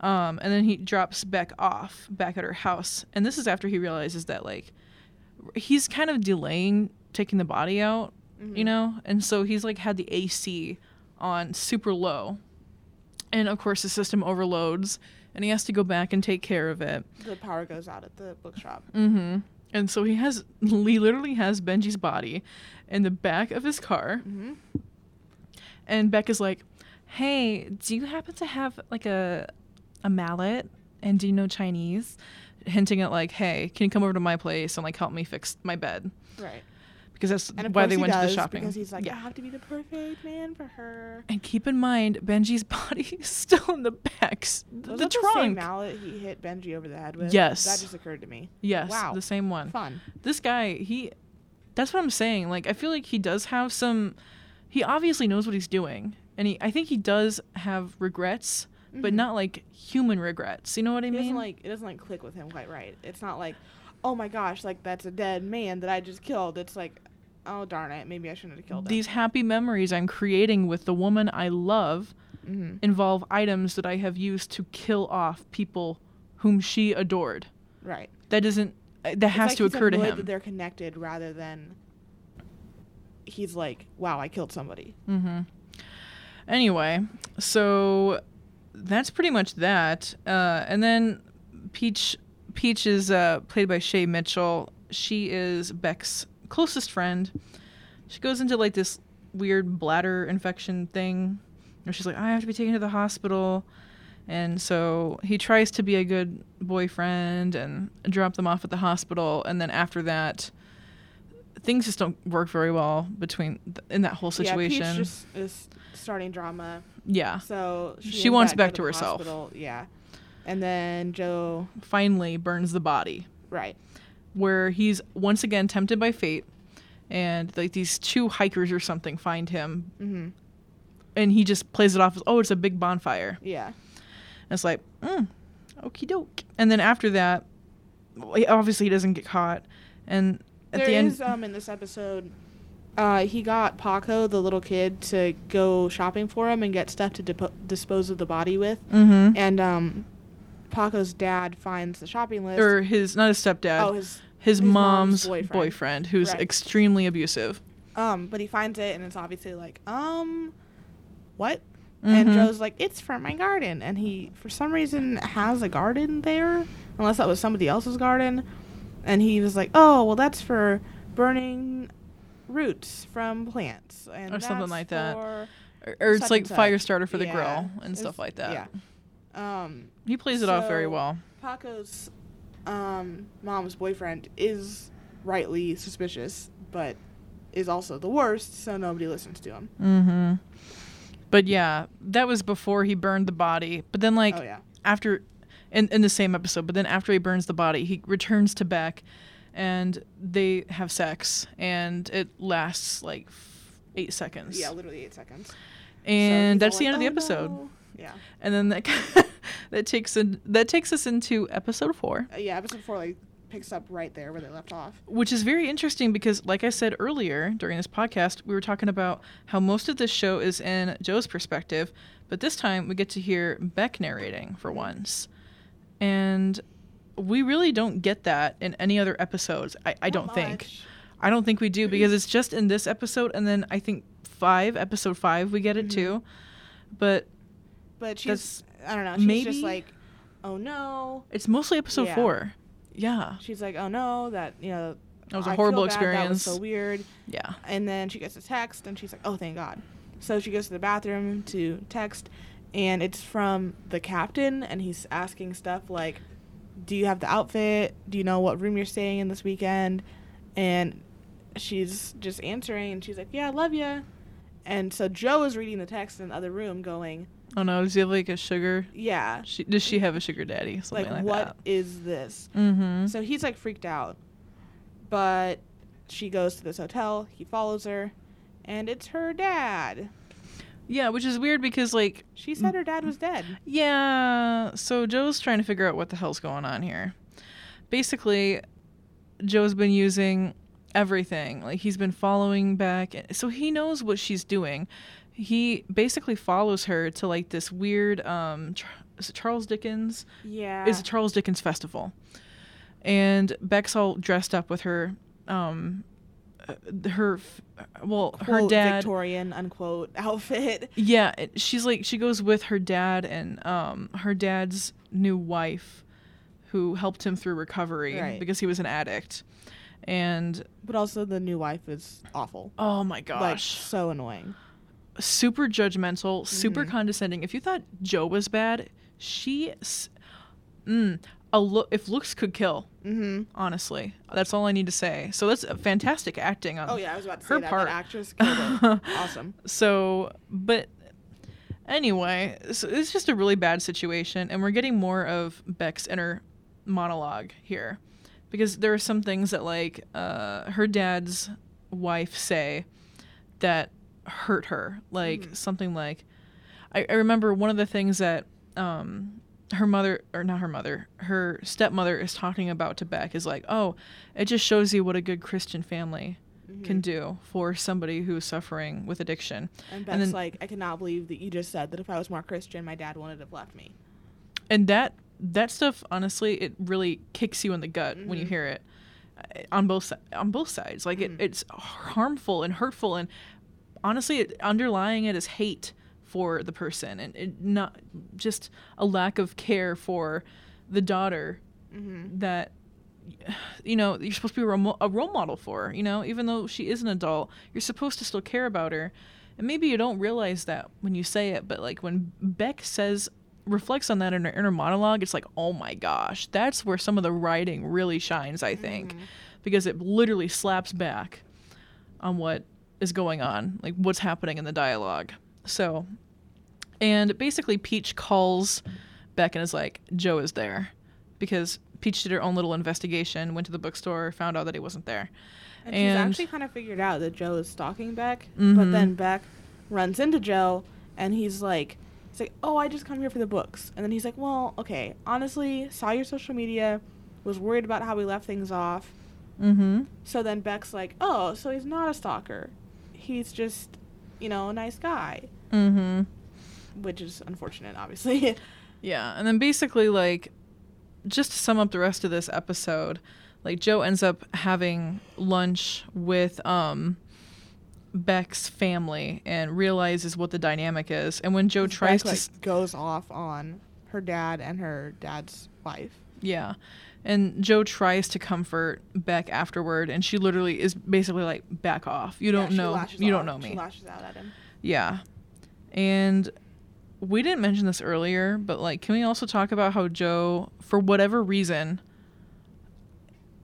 Um, and then he drops Beck off back at her house. And this is after he realizes that like he's kind of delaying taking the body out, you Mhm. know? And so he's like had the AC on super low. And of course the system overloads and he has to go back and take care of it. The power goes out at the bookshop. Mm-hmm. And so he has, he literally has Benji's body in the back of his car. Mm-hmm. And Beck is like, "Hey, do you happen to have like a, a mallet? And do you know Chinese?" Hinting at like, "Hey, can you come over to my place and like help me fix my bed?" Right. Because that's why they he went to the shopping. because he's like, yeah. I have to be the perfect man for her. And keep in mind, Benji's body is still in the back, s- th- Was the that the same mallet he hit Benji over the head with? Yes. That just occurred to me. yes, Wow. the same one. Fun. This guy, he, that's what I'm saying. Like, I feel like he does have some. He obviously knows what he's doing, and he, I think he does have regrets, but Mhm. not like human regrets. You know what I It mean? doesn't like it doesn't like click with him quite right. It's not like, oh my gosh, like that's a dead man that I just killed. It's like, oh darn it, maybe I shouldn't have killed him. These happy memories I'm creating with the woman I love hmm involve items that I have used to kill off people whom she adored. Right. That doesn't. uh, That It's has like to occur to him. That they're connected rather than he's like, wow, I killed somebody. Mm-hmm. Anyway, so that's pretty much that. Uh, and then Peach, Peach is uh, played by Shay Mitchell. She is Beck's closest friend. She goes into like this weird bladder infection thing, and she's like, "I have to be taken to the hospital." And so he tries to be a good boyfriend and drop them off at the hospital. And then after that, things just don't work very well between th- in that whole situation. Yeah, Peach just is starting drama. Yeah. So she, She wants Beck back go to herself. hospital, Yeah. And then Joe, Finally burns the body, right. Where he's once again tempted by fate, and like these two hikers or something find him, hmm and he just plays it off as, "Oh, it's a big bonfire." Yeah. And it's like, mm, okie doke. And then after that, obviously he doesn't get caught, and at There the end, is, um in this episode, uh, he got Paco, the little kid, to go shopping for him and get stuff to depo- dispose of the body with. mm-hmm. And um, Paco's dad finds the shopping list. or his not his stepdad, oh, his his, his mom's, mom's boyfriend. boyfriend. who's Right. extremely abusive. um, but he finds it and it's obviously like, um, what? Mhm. And Joe's like, it's for my garden, and he for some reason has a garden there, unless that was somebody else's garden. And he was like, oh, well, that's for burning roots from plants, and Or something like that. or, or it's like fire starter for the Yeah. grill and It's- stuff like that. Yeah. Um, He plays it off very well. Paco's um, mom's boyfriend is rightly suspicious, but is also the worst, so nobody listens to him. Mm-hmm. But yeah, that was before he burned the body. But then, like, oh yeah, after, in, in the same episode, but then after he burns the body, he returns to Beck and they have sex. And it lasts like eight seconds. yeah, literally eight seconds. And he's that's all the like, end of the "Oh, episode. no." Yeah, And then that, that, takes in, that takes us into episode four. uh, yeah. Episode four like picks up right there where they left off. which is very interesting because like i said earlier during this podcast we were talking about how most of this show is in joe's perspective but this time we get to hear beck narrating for once and we really don't get that in any other episodes i, I don't think i don't think we do because it's just in this episode and then i think five episode five we get it Mhm. too but But she's I don't know. She's just like, oh no. it's mostly episode Yeah. four yeah She's like, oh no, that you know. That was a I horrible bad, That was experience. so weird. yeah And then she gets a text and she's like, oh, thank God. So she goes to the bathroom to text, and it's from the captain, and he's asking stuff like, do you have the outfit? Do you know what room you're staying in this weekend? And she's just answering, and she's like, yeah, I love you. And so Joe is reading the text in the other room, going, oh no does he have like a sugar yeah, she, does she have a sugar daddy something like, like, what that is this? Mm-hmm. So he's like freaked out. But she goes to this hotel, he follows her, and it's her dad. yeah, which is weird because like She said her dad was dead. yeah, so Joe's trying to figure out what the hell's going on here. Basically, Joe's been using everything. Like he's been following back, so he knows what she's doing. He basically follows her to like this weird um is it Charles Dickens Yeah. is a Charles Dickens festival, and Beck's all dressed up with her um uh, her well her dad Victorian unquote outfit. Yeah, she's like she goes with her dad and um her dad's new wife, who helped him through recovery Right. because he was an addict, and But also the new wife is awful. oh my Like gosh, so annoying. Super judgmental, super Mhm. condescending. If you thought Joe was bad, she, mm, a look if looks could kill. Mm-hmm. Honestly, that's all I need to say. So that's fantastic acting on Oh yeah, I was about to her say that. part. That actress awesome. So, but anyway, so it's just a really bad situation, and we're getting more of Beck's inner monologue here, because there are some things that like uh, her dad's wife say that hurt her, like Mhm. something like I, I remember one of the things that um, her mother or not her mother, her stepmother is talking about to Beck is like, oh, it just shows you what a good Christian family can Mhm. do for somebody who's suffering with addiction. And Beck's and then- like, I cannot believe that you just said that if I was more Christian, my dad wouldn't have left me. And that that stuff honestly it really kicks you in the gut when you Mhm. hear it uh, on both on both sides. Like Mhm. it, it's harmful and hurtful and honestly it, underlying it is hate for the person and it not just a lack of care for the daughter Mm-hmm. that you know you're supposed to be a role, a role model for you know even though she is an adult you're supposed to still care about her and maybe you don't realize that when you say it but like when beck says reflects on that in her inner monologue it's like oh my gosh that's where some of the writing really shines i think Mhm. because it literally slaps back on what is going on like what's happening in the dialogue so and basically peach calls beck and is like joe is there because Peach did her own little investigation, went to the bookstore, found out that he wasn't there. And, And- she's actually kind of figured out that Joe is stalking Beck, but Mhm. then Beck runs into Joe, and he's like, he's like, oh, I just come here for the books, and then he's like, well, okay, honestly, saw your social media, was worried about how we left things off, Mm-hmm. so then Beck's like, oh, so he's not a stalker, he's just, you know, a nice guy, Mm-hmm. which is unfortunate, obviously. Yeah, and then basically like just to sum up the rest of this episode, like Joe ends up having lunch with um Beck's family and realizes what the dynamic is. And when Joe Beck, tries to like, goes off on her dad and her dad's wife. Yeah. And Joe tries to comfort Beck afterward and she literally is basically like back off. You don't she know you don't know She me. lashes out at him. Yeah. And we didn't mention this earlier, but like can we also talk about how Joe for whatever reason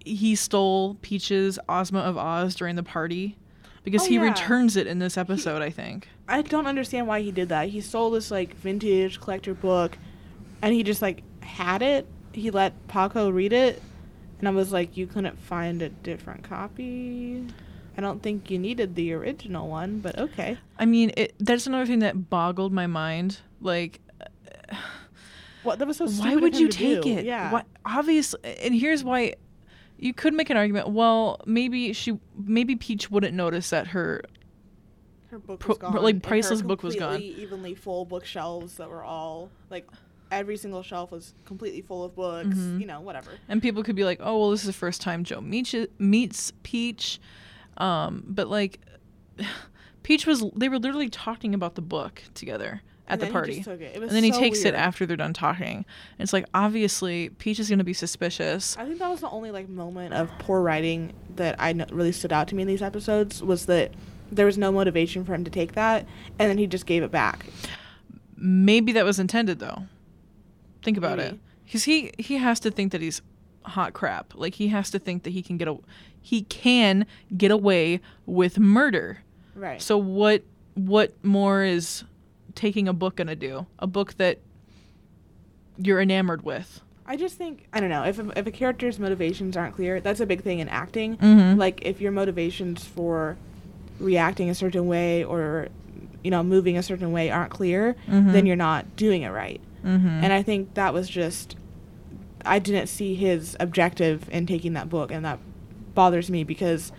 he stole Peach's Ozma of Oz during the party because Oh, he yeah. returns it in this episode, I think. I don't understand why he did that. He stole this like vintage collector book, and he just like had it. He let Paco read it, and I was like, "You couldn't find a different copy." I don't think you needed the original one, but okay. I mean, it, that's another thing that boggled my mind. Like What that was so. why would you take do. it? Yeah. Why, obviously, and here's why. You could make an argument. Well, maybe she, maybe Peach wouldn't notice that her. Her book was gone. like, priceless book was gone. Evenly full bookshelves that were all like. Every single shelf was completely full of books. Mhm. You know, whatever. And people could be like, "Oh, well, this is the first time Joe meets meets Peach," um, but like, Peach was. They were literally talking about the book together at the party. it. It and then he takes weird. it after they're done talking. And it's like obviously Peach is gonna be suspicious. I think that was the only like moment of poor writing that I really stood out to me in these episodes was that there was no motivation for him to take that, and then he just gave it back. Maybe that was intended though. Think about it, because he he has to think that he's hot crap. Like he has to think that he can get a he can get away with murder. Right. So what what more is taking a book gonna do? A book that you're enamored with. I just think I don't know if a, if a character's motivations aren't clear, that's a big thing in acting. Mhm. Like if your motivations for reacting a certain way or you know moving a certain way aren't clear, Mhm. then you're not doing it right. Mm-hmm. And I think that was just I didn't see his objective in taking that book and that bothers me because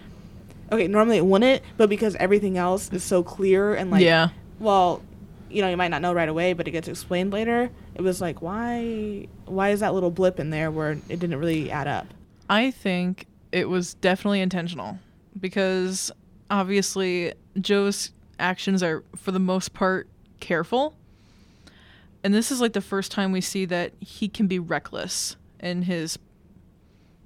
okay, normally it wouldn't, but because everything else is so clear and like yeah. well, you know, you might not know right away, but it gets explained later. It was like why why is that little blip in there where it didn't really add up? I think it was definitely intentional because obviously Joe's actions are for the most part careful. And this is like the first time we see that he can be reckless in his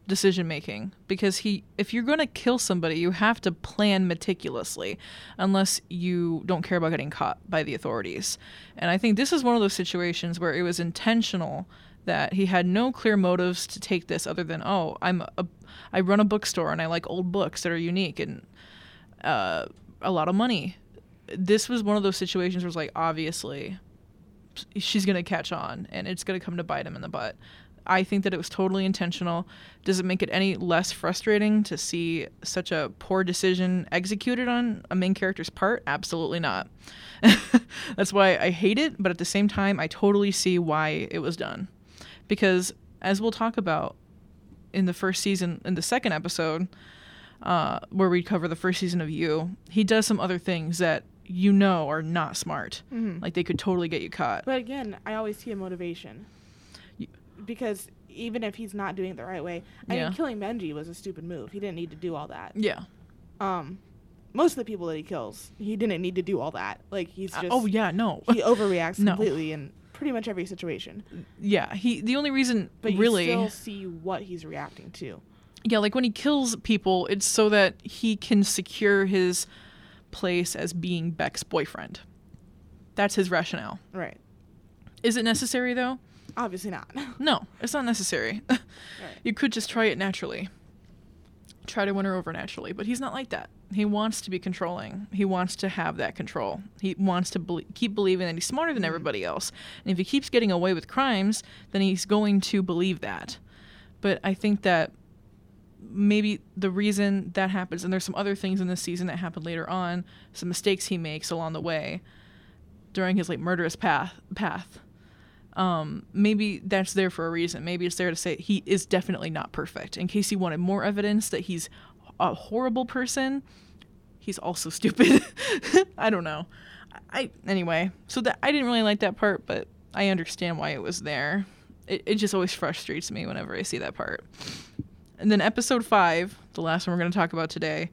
decision making because he if you're going to kill somebody you have to plan meticulously unless you don't care about getting caught by the authorities and i think this is one of those situations where it was intentional that he had no clear motives to take this other than oh I'm a I run a bookstore and I like old books that are unique and uh, a lot of money. This was one of those situations where it's like obviously she's gonna catch on and it's gonna come to bite him in the butt. I think that it was totally intentional. Does it make it any less frustrating to see such a poor decision executed on a main character's part? Absolutely not. That's why I hate it, but at the same time, I totally see why it was done. Because, as we'll talk about in the first season, in the second episode, uh, where we cover the first season of You, he does some other things that you know are not smart. Mhm. Like they could totally get you caught. But again, I always see a motivation. Because even if he's not doing it the right way, I Yeah. mean, killing Benji was a stupid move. He didn't need to do all that. yeah. Um, most of the people that he kills, he didn't need to do all that. Like he's Uh, just oh yeah, no. he overreacts No. completely in pretty much every situation. yeah, he the only reason But you really still see what he's reacting to. Yeah, like when he kills people, it's so that he can secure his place as being Beck's boyfriend. That's his rationale. Right. Is it necessary though? Obviously not. No, it's not necessary. right. you could just try it naturally. Try to win her over naturally, but he's not like that. He wants to be controlling. He wants to have that control. He wants to belie- keep believing that he's smarter than Mhm. everybody else. And if he keeps getting away with crimes, then he's going to believe that. But I think that maybe the reason that happens, and there's some other things in this season that happen later on, some mistakes he makes along the way during his like murderous path path. Um, maybe that's there for a reason. Maybe it's there to say he is definitely not perfect. In case you wanted more evidence that he's a horrible person, he's also stupid. I don't know. I anyway. So that I didn't really like that part, but I understand why it was there. It, it just always frustrates me whenever I see that part. And then episode five, the last one we're going to talk about today.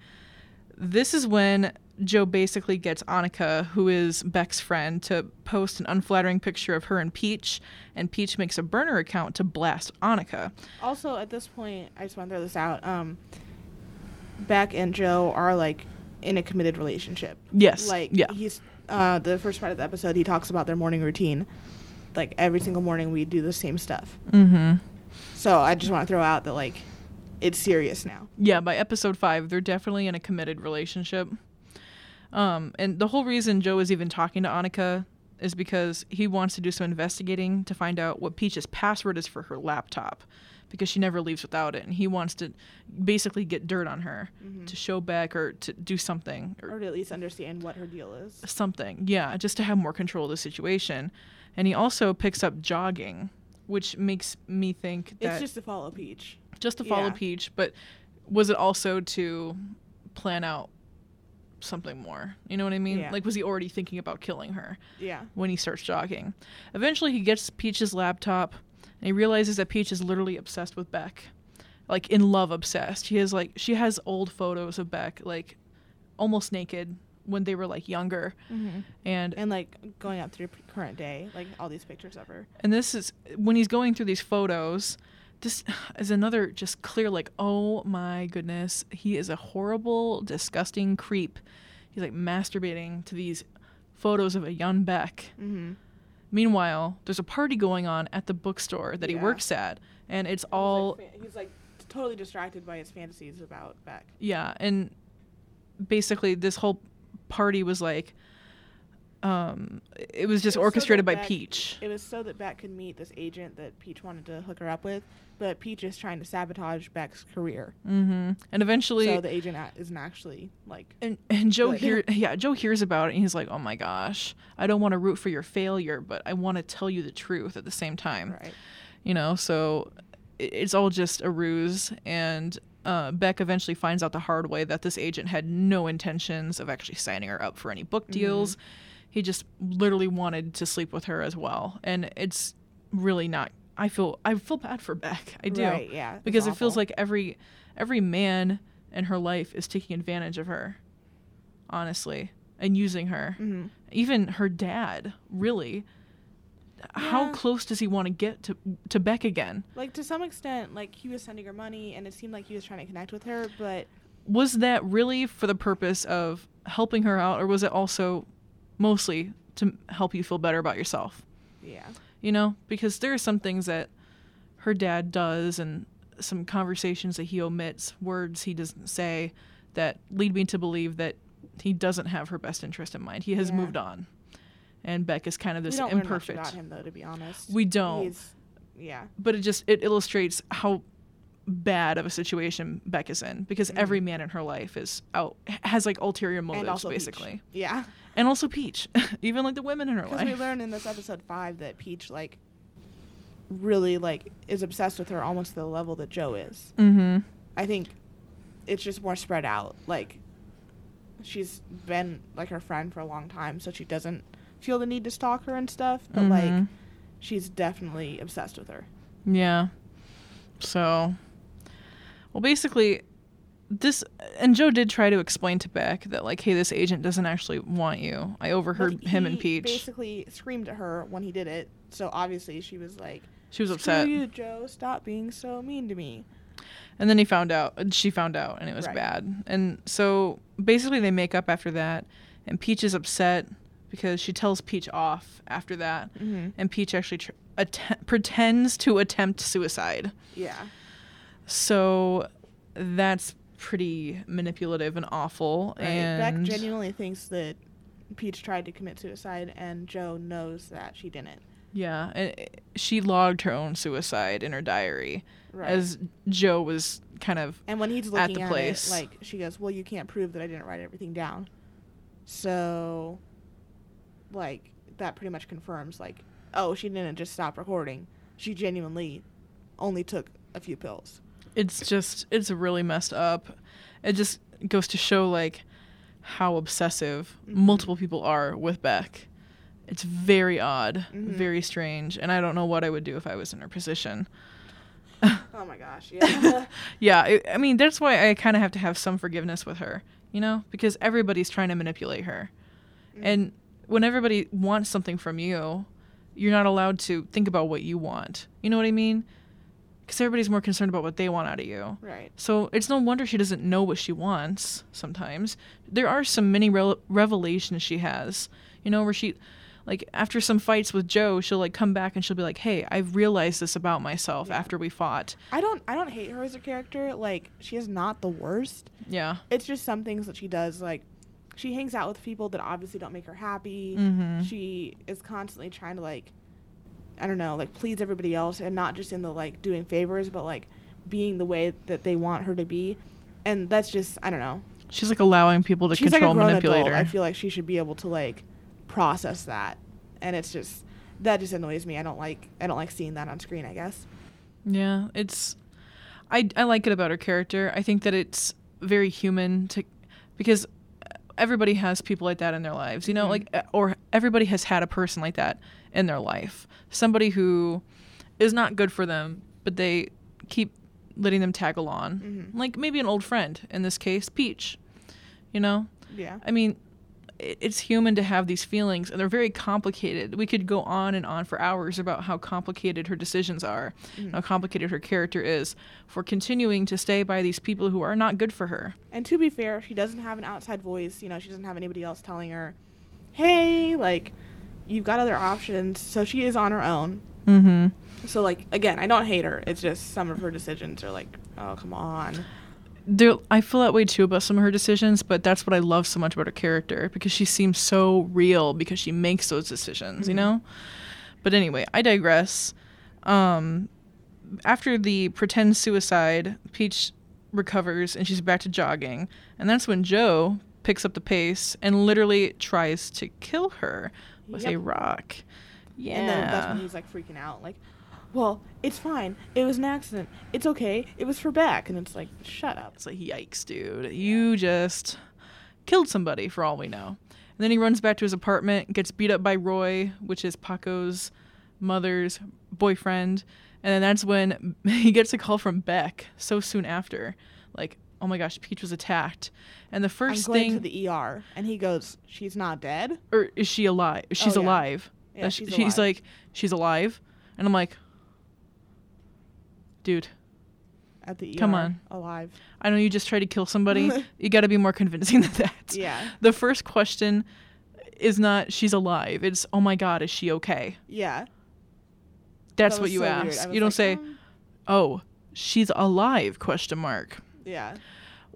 This is when Joe basically gets Annika, who is Beck's friend, to post an unflattering picture of her and Peach, and Peach makes a burner account to blast Annika. Also, at this point, I just want to throw this out. Um, Beck and Joe are like in a committed relationship. Yes. Like yeah. he's uh, the first part of the episode. He talks about their morning routine. Like every single morning, we do the same stuff. Mm-hmm. So I just want to throw out that like it's serious now. Yeah, by episode five, they're definitely in a committed relationship. Um, and the whole reason Joe is even talking to Annika is because he wants to do some investigating to find out what Peach's password is for her laptop, because she never leaves without it, and he wants to basically get dirt on her Mhm. to show back or to do something or Or to at least understand what her deal is. something. Yeah, just to have more control of the situation. And he also picks up jogging, which makes me think that It's just to follow Peach. Just to follow Yeah. Peach, but was it also to plan out something more? You know what I mean? Yeah. Like, was he already thinking about killing her Yeah. when he starts jogging? Eventually, he gets Peach's laptop and he realizes that Peach is literally obsessed with Beck. Like, in love obsessed. He has, like, she has old photos of Beck, like, almost naked when they were, like, younger. Mm-hmm. And And like going up through current day, like all these pictures of her. And this is when he's going through these photos. This is another just clear, like, oh my goodness, he is a horrible, disgusting creep. He's like masturbating to these photos of a young Beck. Mm-hmm. Meanwhile, there's a party going on at the bookstore that he works at, and it's all he's like totally distracted by his fantasies about Beck. yeah, and basically this whole party was like, um, it was just It was orchestrated that by Beck- Peach. It was so that Beck could meet this agent that Peach wanted to hook her up with, but Peach is trying to sabotage Beck's career. Mm-hmm. And eventually, so the agent isn't actually like And and Joe Good. hear yeah Joe hears about it and he's like oh my gosh I don't want to root for your failure but I want to tell you the truth at the same time right. you know so i- it's all just a ruse and uh, Beck eventually finds out the hard way that this agent had no intentions of actually signing her up for any book deals he just literally wanted to sleep with her as well. And it's really not I feel I feel bad for Beck. I do. Right, yeah. because it feels like every every man in her life is taking advantage of her honestly and using her. Mhm. even her dad really. How close does he want to get to to beck again? Like to some extent, like he was sending her money, and it seemed like he was trying to connect with her, but was that really for the purpose of helping her out or was it also mostly to help you feel better about yourself yeah. you know because there are some things that her dad does and some conversations that he omits, words he doesn't say that lead me to believe that he doesn't have her best interest in mind. He has Yeah. moved on. And Beck is kind of we this don't learn much imperfect. about him though, to be honest. We don't. He's, yeah. but it just it illustrates how bad of a situation Beck is in because Mhm. every man in her life is out has like ulterior motives also Peach. basically. Yeah. And also Peach. Even like the women in her Because life. we learn in this episode five that Peach like really like is obsessed with her almost to the level that Joe is. mm-hmm. I think it's just more spread out. Like she's been like her friend for a long time, so she doesn't feel the need to stalk her and stuff. But like Mhm. she's definitely obsessed with her. Yeah. So, well, basically, this and Joe did try to explain to Beck that like, hey, this agent doesn't actually want you. I overheard him and Peach. basically screamed at her when he did it. So obviously she was like, She was "Screw upset, you, Joe! Stop being so mean to me." and then he found out. and She found out, and it was Right. bad. And so basically, they make up after that, and Peach is upset because she tells Peach off after that, Mm-hmm. and Peach actually tr- att- pretends to attempt suicide. Yeah. So that's pretty manipulative and awful. Right. And Beck genuinely thinks that Peach tried to commit suicide, and Joe knows that she didn't. Yeah, and eh, she logged her own suicide in her diary Right. as Joe was kind of and when he's looking at the at, place. it, like she goes, "Well, you can't prove that I didn't write everything down." So, like that pretty much confirms, like, oh, she didn't just stop recording. She genuinely only took a few pills. It's just it's really messed up. It just goes to show like how obsessive Mhm. multiple people are with Beck. It's very odd, Mhm. very strange, and I don't know what I would do if I was in her position. Oh my gosh, yeah. Yeah, I, I mean that's why I kind of have to have some forgiveness with her, you know, because everybody's trying to manipulate her. Mm. And when everybody wants something from you, you're not allowed to think about what you want. You know what I mean? Because everybody's more concerned about what they want out of you. right. So it's no wonder she doesn't know what she wants sometimes. There are some mini rel revelations she has, you know, where she, like, after some fights with Joe, she'll, like, come back and she'll be like, hey, I've realized this about myself Yeah. after we fought. I don't I don't hate her as a character. Like she is not the worst. Yeah. It's just some things that she does like she hangs out with people that obviously don't make her happy. Mm-hmm. She is constantly trying to like I don't know, like please everybody else and not just in the like doing favors, but like being the way that they want her to be. And that's just I don't know. She's, like, allowing people to She's control like a grown manipulate adult. her. I feel like she should be able to like process that. And it's just that just annoys me. I don't like I don't like seeing that on screen, I guess. Yeah, it's I I like it about her character. I think that it's very human to because everybody has people like that in their lives, you know, Mhm. like or everybody has had a person like that in their life. Somebody who is not good for them, but they keep letting them tag along. Mhm. Like maybe an old friend, in this case, Peach. You know? Yeah. I mean, it's human to have these feelings and they're very complicated. We could go on and on for hours about how complicated her decisions are, Mhm. how complicated her character is for continuing to stay by these people who are not good for her. And to be fair, she doesn't have an outside voice. You know, she doesn't have anybody else telling her, "Hey, like, you've got other options." So she is on her own. Mm-hmm. So like, again, I don't hate her. It's just some of her decisions are like, "Oh, come on." There, I feel that way too about some of her decisions, but that's what I love so much about her character because she seems so real because she makes those decisions, you Mhm. know? But anyway, I digress. Um, after the pretend suicide, Peach recovers and she's back to jogging. And that's when Joe picks up the pace and literally tries to kill her with a rock. Yeah. And then that's when he's like freaking out, like, "Well, it's fine. It was an accident. It's okay. It was for Beck." And it's like, "Shut up." It's like, yikes, dude. You just killed somebody for all we know. And then he runs back to his apartment, gets beat up by Roy, which is Paco's mother's boyfriend. And then that's when he gets a call from Beck so soon after. Like, oh my gosh, Peach was attacked. And the I'm first going thing, to the ER, and he goes, "She's not dead." or is she alive? She's Oh, yeah. alive. Yeah, she's she's alive. like, she's alive. And I'm like, dude, At the ER, Come on. alive. I know you just tried to kill somebody. you got to be more convincing than that. Yeah, the first question is not she's alive. It's oh my god, is she okay? yeah. That's That what you so ask. You don't like, say um, oh, she's alive? Question mark. Yeah.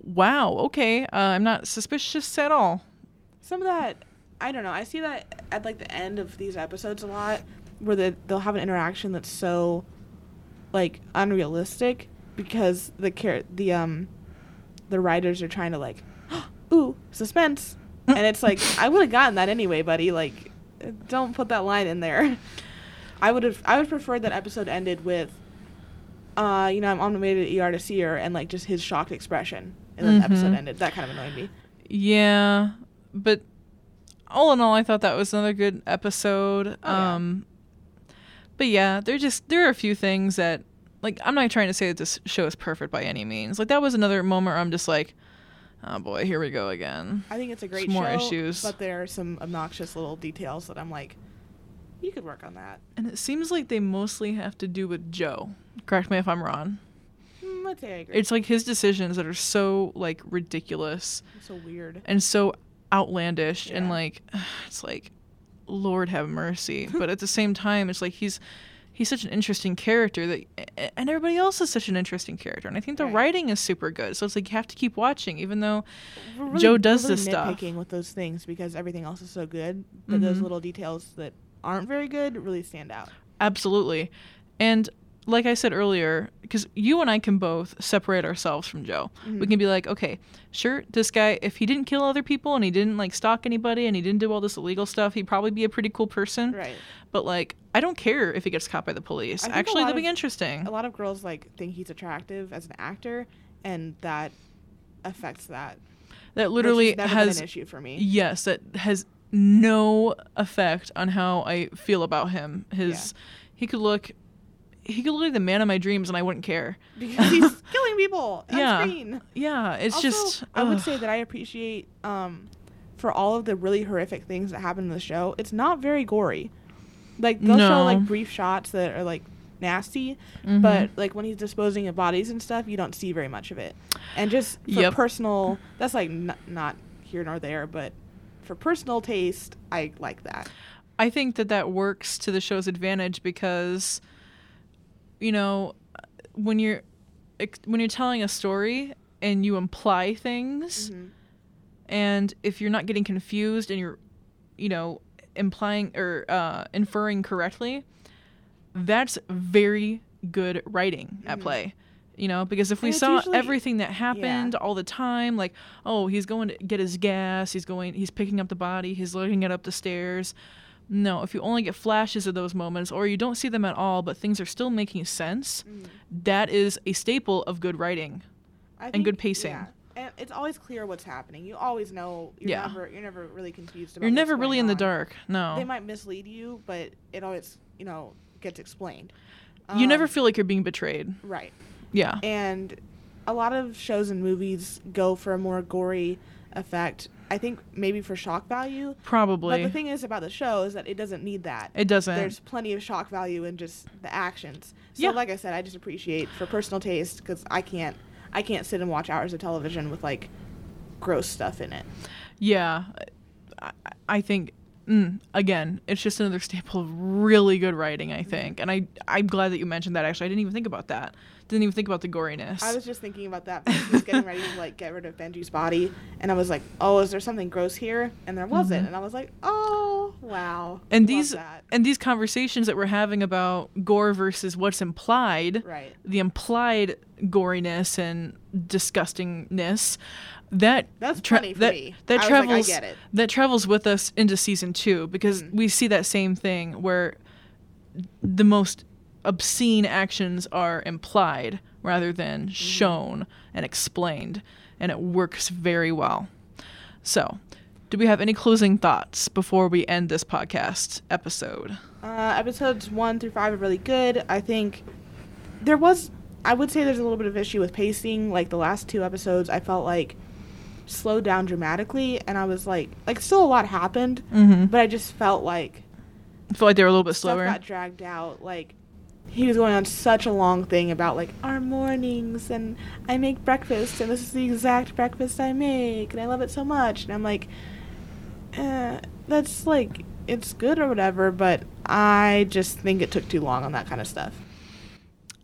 Wow. Okay. Uh, I'm not suspicious at all. Some of that, I don't know. I see that at like the end of these episodes a lot, where they they'll have an interaction that's so, like unrealistic because the char- the um, the writers are trying to like, ooh suspense, and it's like I would have gotten that anyway, buddy. Like, don't put that line in there. I would have I would prefer that episode ended with, uh, you know, I'm on my way to the ER to see her, and like just his shocked expression, and then the episode Mhm. ended. That kind of annoyed me. Yeah, but all in all, I thought that was another good episode. Oh, yeah. um, but yeah, there just there are a few things that like I'm not trying to say that this show is perfect by any means. Like that was another moment where I'm just like, oh boy, here we go again. I think it's a great Some more show, issues. but there are some obnoxious little details that I'm like, you could work on that. And it seems like they mostly have to do with Joe. Correct me if I'm wrong. Mm, let's say I agree. It's like his decisions that are so like ridiculous It's so weird. and so outlandish and Yeah. like it's like lord have mercy but at the same time it's like he's he's such an interesting character that and everybody else is such an interesting character and i think the Right. writing is super good so it's like you have to keep watching even though We're really- Joe we're does really this stuff. nitpicking with those things because everything else is so good, but those Mhm. little details that aren't very good really stand out. absolutely and like i said earlier because you and i can both separate ourselves from joe we Mhm. can be like okay sure this guy if he didn't kill other people and he didn't like stalk anybody and he didn't do all this illegal stuff he'd probably be a pretty cool person Right. But like, I don't care if he gets caught by the police. I think a Actually, that'd be interesting. A lot of girls like think he's attractive as an actor, and that affects that. That literally has never has been an issue for me. yes, that has no effect on how I feel about him. His he could look he could look like the man of my dreams and I wouldn't care. because he's killing people on Yeah. screen. Yeah, it's Also, just I would say that I appreciate um for all of the really horrific things that happen in the show, it's not very gory. Like they'll show like brief shots that are like nasty, Mhm. but like when he's disposing of bodies and stuff, you don't see very much of it. And just for Yep. personal, that's like n- not here nor there, but for personal taste, I like that. I think that that works to the show's advantage because, you know, when you're when you're telling a story and you imply things, Mhm. and if you're not getting confused and you're, you know, implying or uh, inferring correctly, that's very good writing at Mhm. play. You know, because if we saw usually- everything that happened all the time, like, oh, he's going to get his gas, he's going, he's picking up the body, he's lugging it up the stairs. No, if you only get flashes of those moments, or you don't see them at all, but things are still making sense, Mhm. that is a staple of good writing. I And good pacing. Yeah. And it's always clear what's happening. You always know. You're Yeah. never you're never really confused about. You're never really in the dark. No. They might mislead you, but it always you know gets explained. you never Um, feel like you're being betrayed. right. Yeah. And a lot of shows and movies go for a more gory effect. I think maybe for shock value. Probably. But the thing is about the show is that it doesn't need that. it doesn't. There's plenty of shock value in just the actions. So Yeah. like I said, I just appreciate for personal taste because I can't I can't sit and watch hours of television with like gross stuff in it. Yeah, I, I think mm, again, it's just another staple of really good writing. I think, and I I'm glad that you mentioned that. Actually, I didn't even think about that. Didn't even think about the goriness. I was just thinking about that because he was getting ready to like get rid of Benji's body, and I was like, "Oh, is there something gross here?" And there wasn't, Mhm. and I was like, "Oh, wow." and these that. and these conversations that we're having about gore versus what's implied, right, the implied goriness and disgustingness, that That's tra- funny for that, me. That I like, travels get it. that travels with us into season two because Mhm. we see that same thing where the most obscene actions are implied rather than Mm-hmm. shown and explained, and it works very well. So, do we have any closing thoughts before we end this podcast episode? Uh, episodes one through five are really good. I think there was, I would say, there's a little bit of issue with pacing. Like the last two episodes, I felt like slowed down dramatically, and I was like, like still a lot happened, Mm-hmm. but I just felt like I feel like they were a little bit stuff slower. got dragged out. Like he was going on such a long thing about like our mornings and I make breakfast and this is the exact breakfast I make and I love it so much and I'm like, eh, that's like it's good or whatever, but I just think it took too long on that kind of stuff.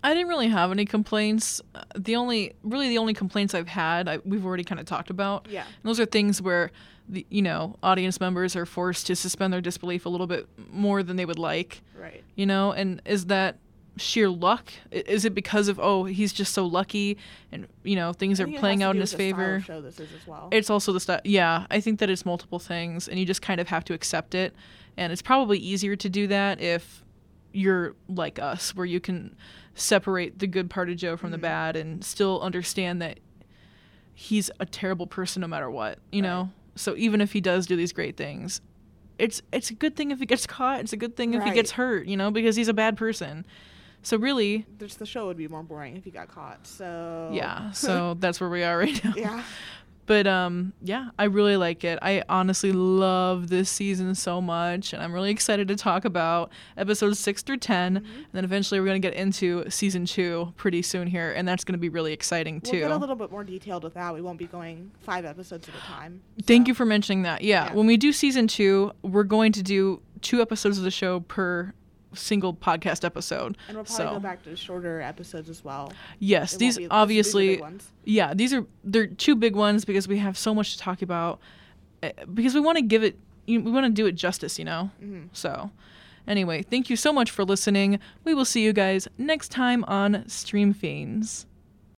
I didn't really have any complaints. The only, really, the only complaints I've had, I, we've already kind of talked about. Yeah. And those are things where, the you know, audience members are forced to suspend their disbelief a little bit more than they would like. Right. You know, and is that sheer luck? Is it because of oh he's just so lucky and you know things are playing out in his favor? of show this is as well. It's also the stuff. Yeah, I think that it's multiple things, and you just kind of have to accept it. And it's probably easier to do that if you're like us, where you can separate the good part of Joe from the Mhm. bad and still understand that he's a terrible person no matter what. You Right. know. So even if he does do these great things, it's it's a good thing if he gets caught. It's a good thing if he gets hurt. You know, because he's a bad person. So really, the show would be more boring if he got caught. So yeah. So that's where we are right now. yeah. But um yeah, I really like it. I honestly love this season so much and I'm really excited to talk about episodes 6 through 10 Mm-hmm. and then eventually we're going to get into season 2 pretty soon here and that's going to be really exciting We'll too. get a little bit more detailed with that. We won't be going five episodes at a time. Thank you for mentioning that. Yeah, Yeah. when we do season 2, we're going to do two episodes of the show per single podcast episode. And we'll probably so, go back to shorter episodes as well. yes, It these be- obviously these ones. yeah these are they're two big ones because we have so much to talk about eh, because we want to give it we want to do it justice you know Mhm. so anyway thank you so much for listening we will see you guys next time on stream fiends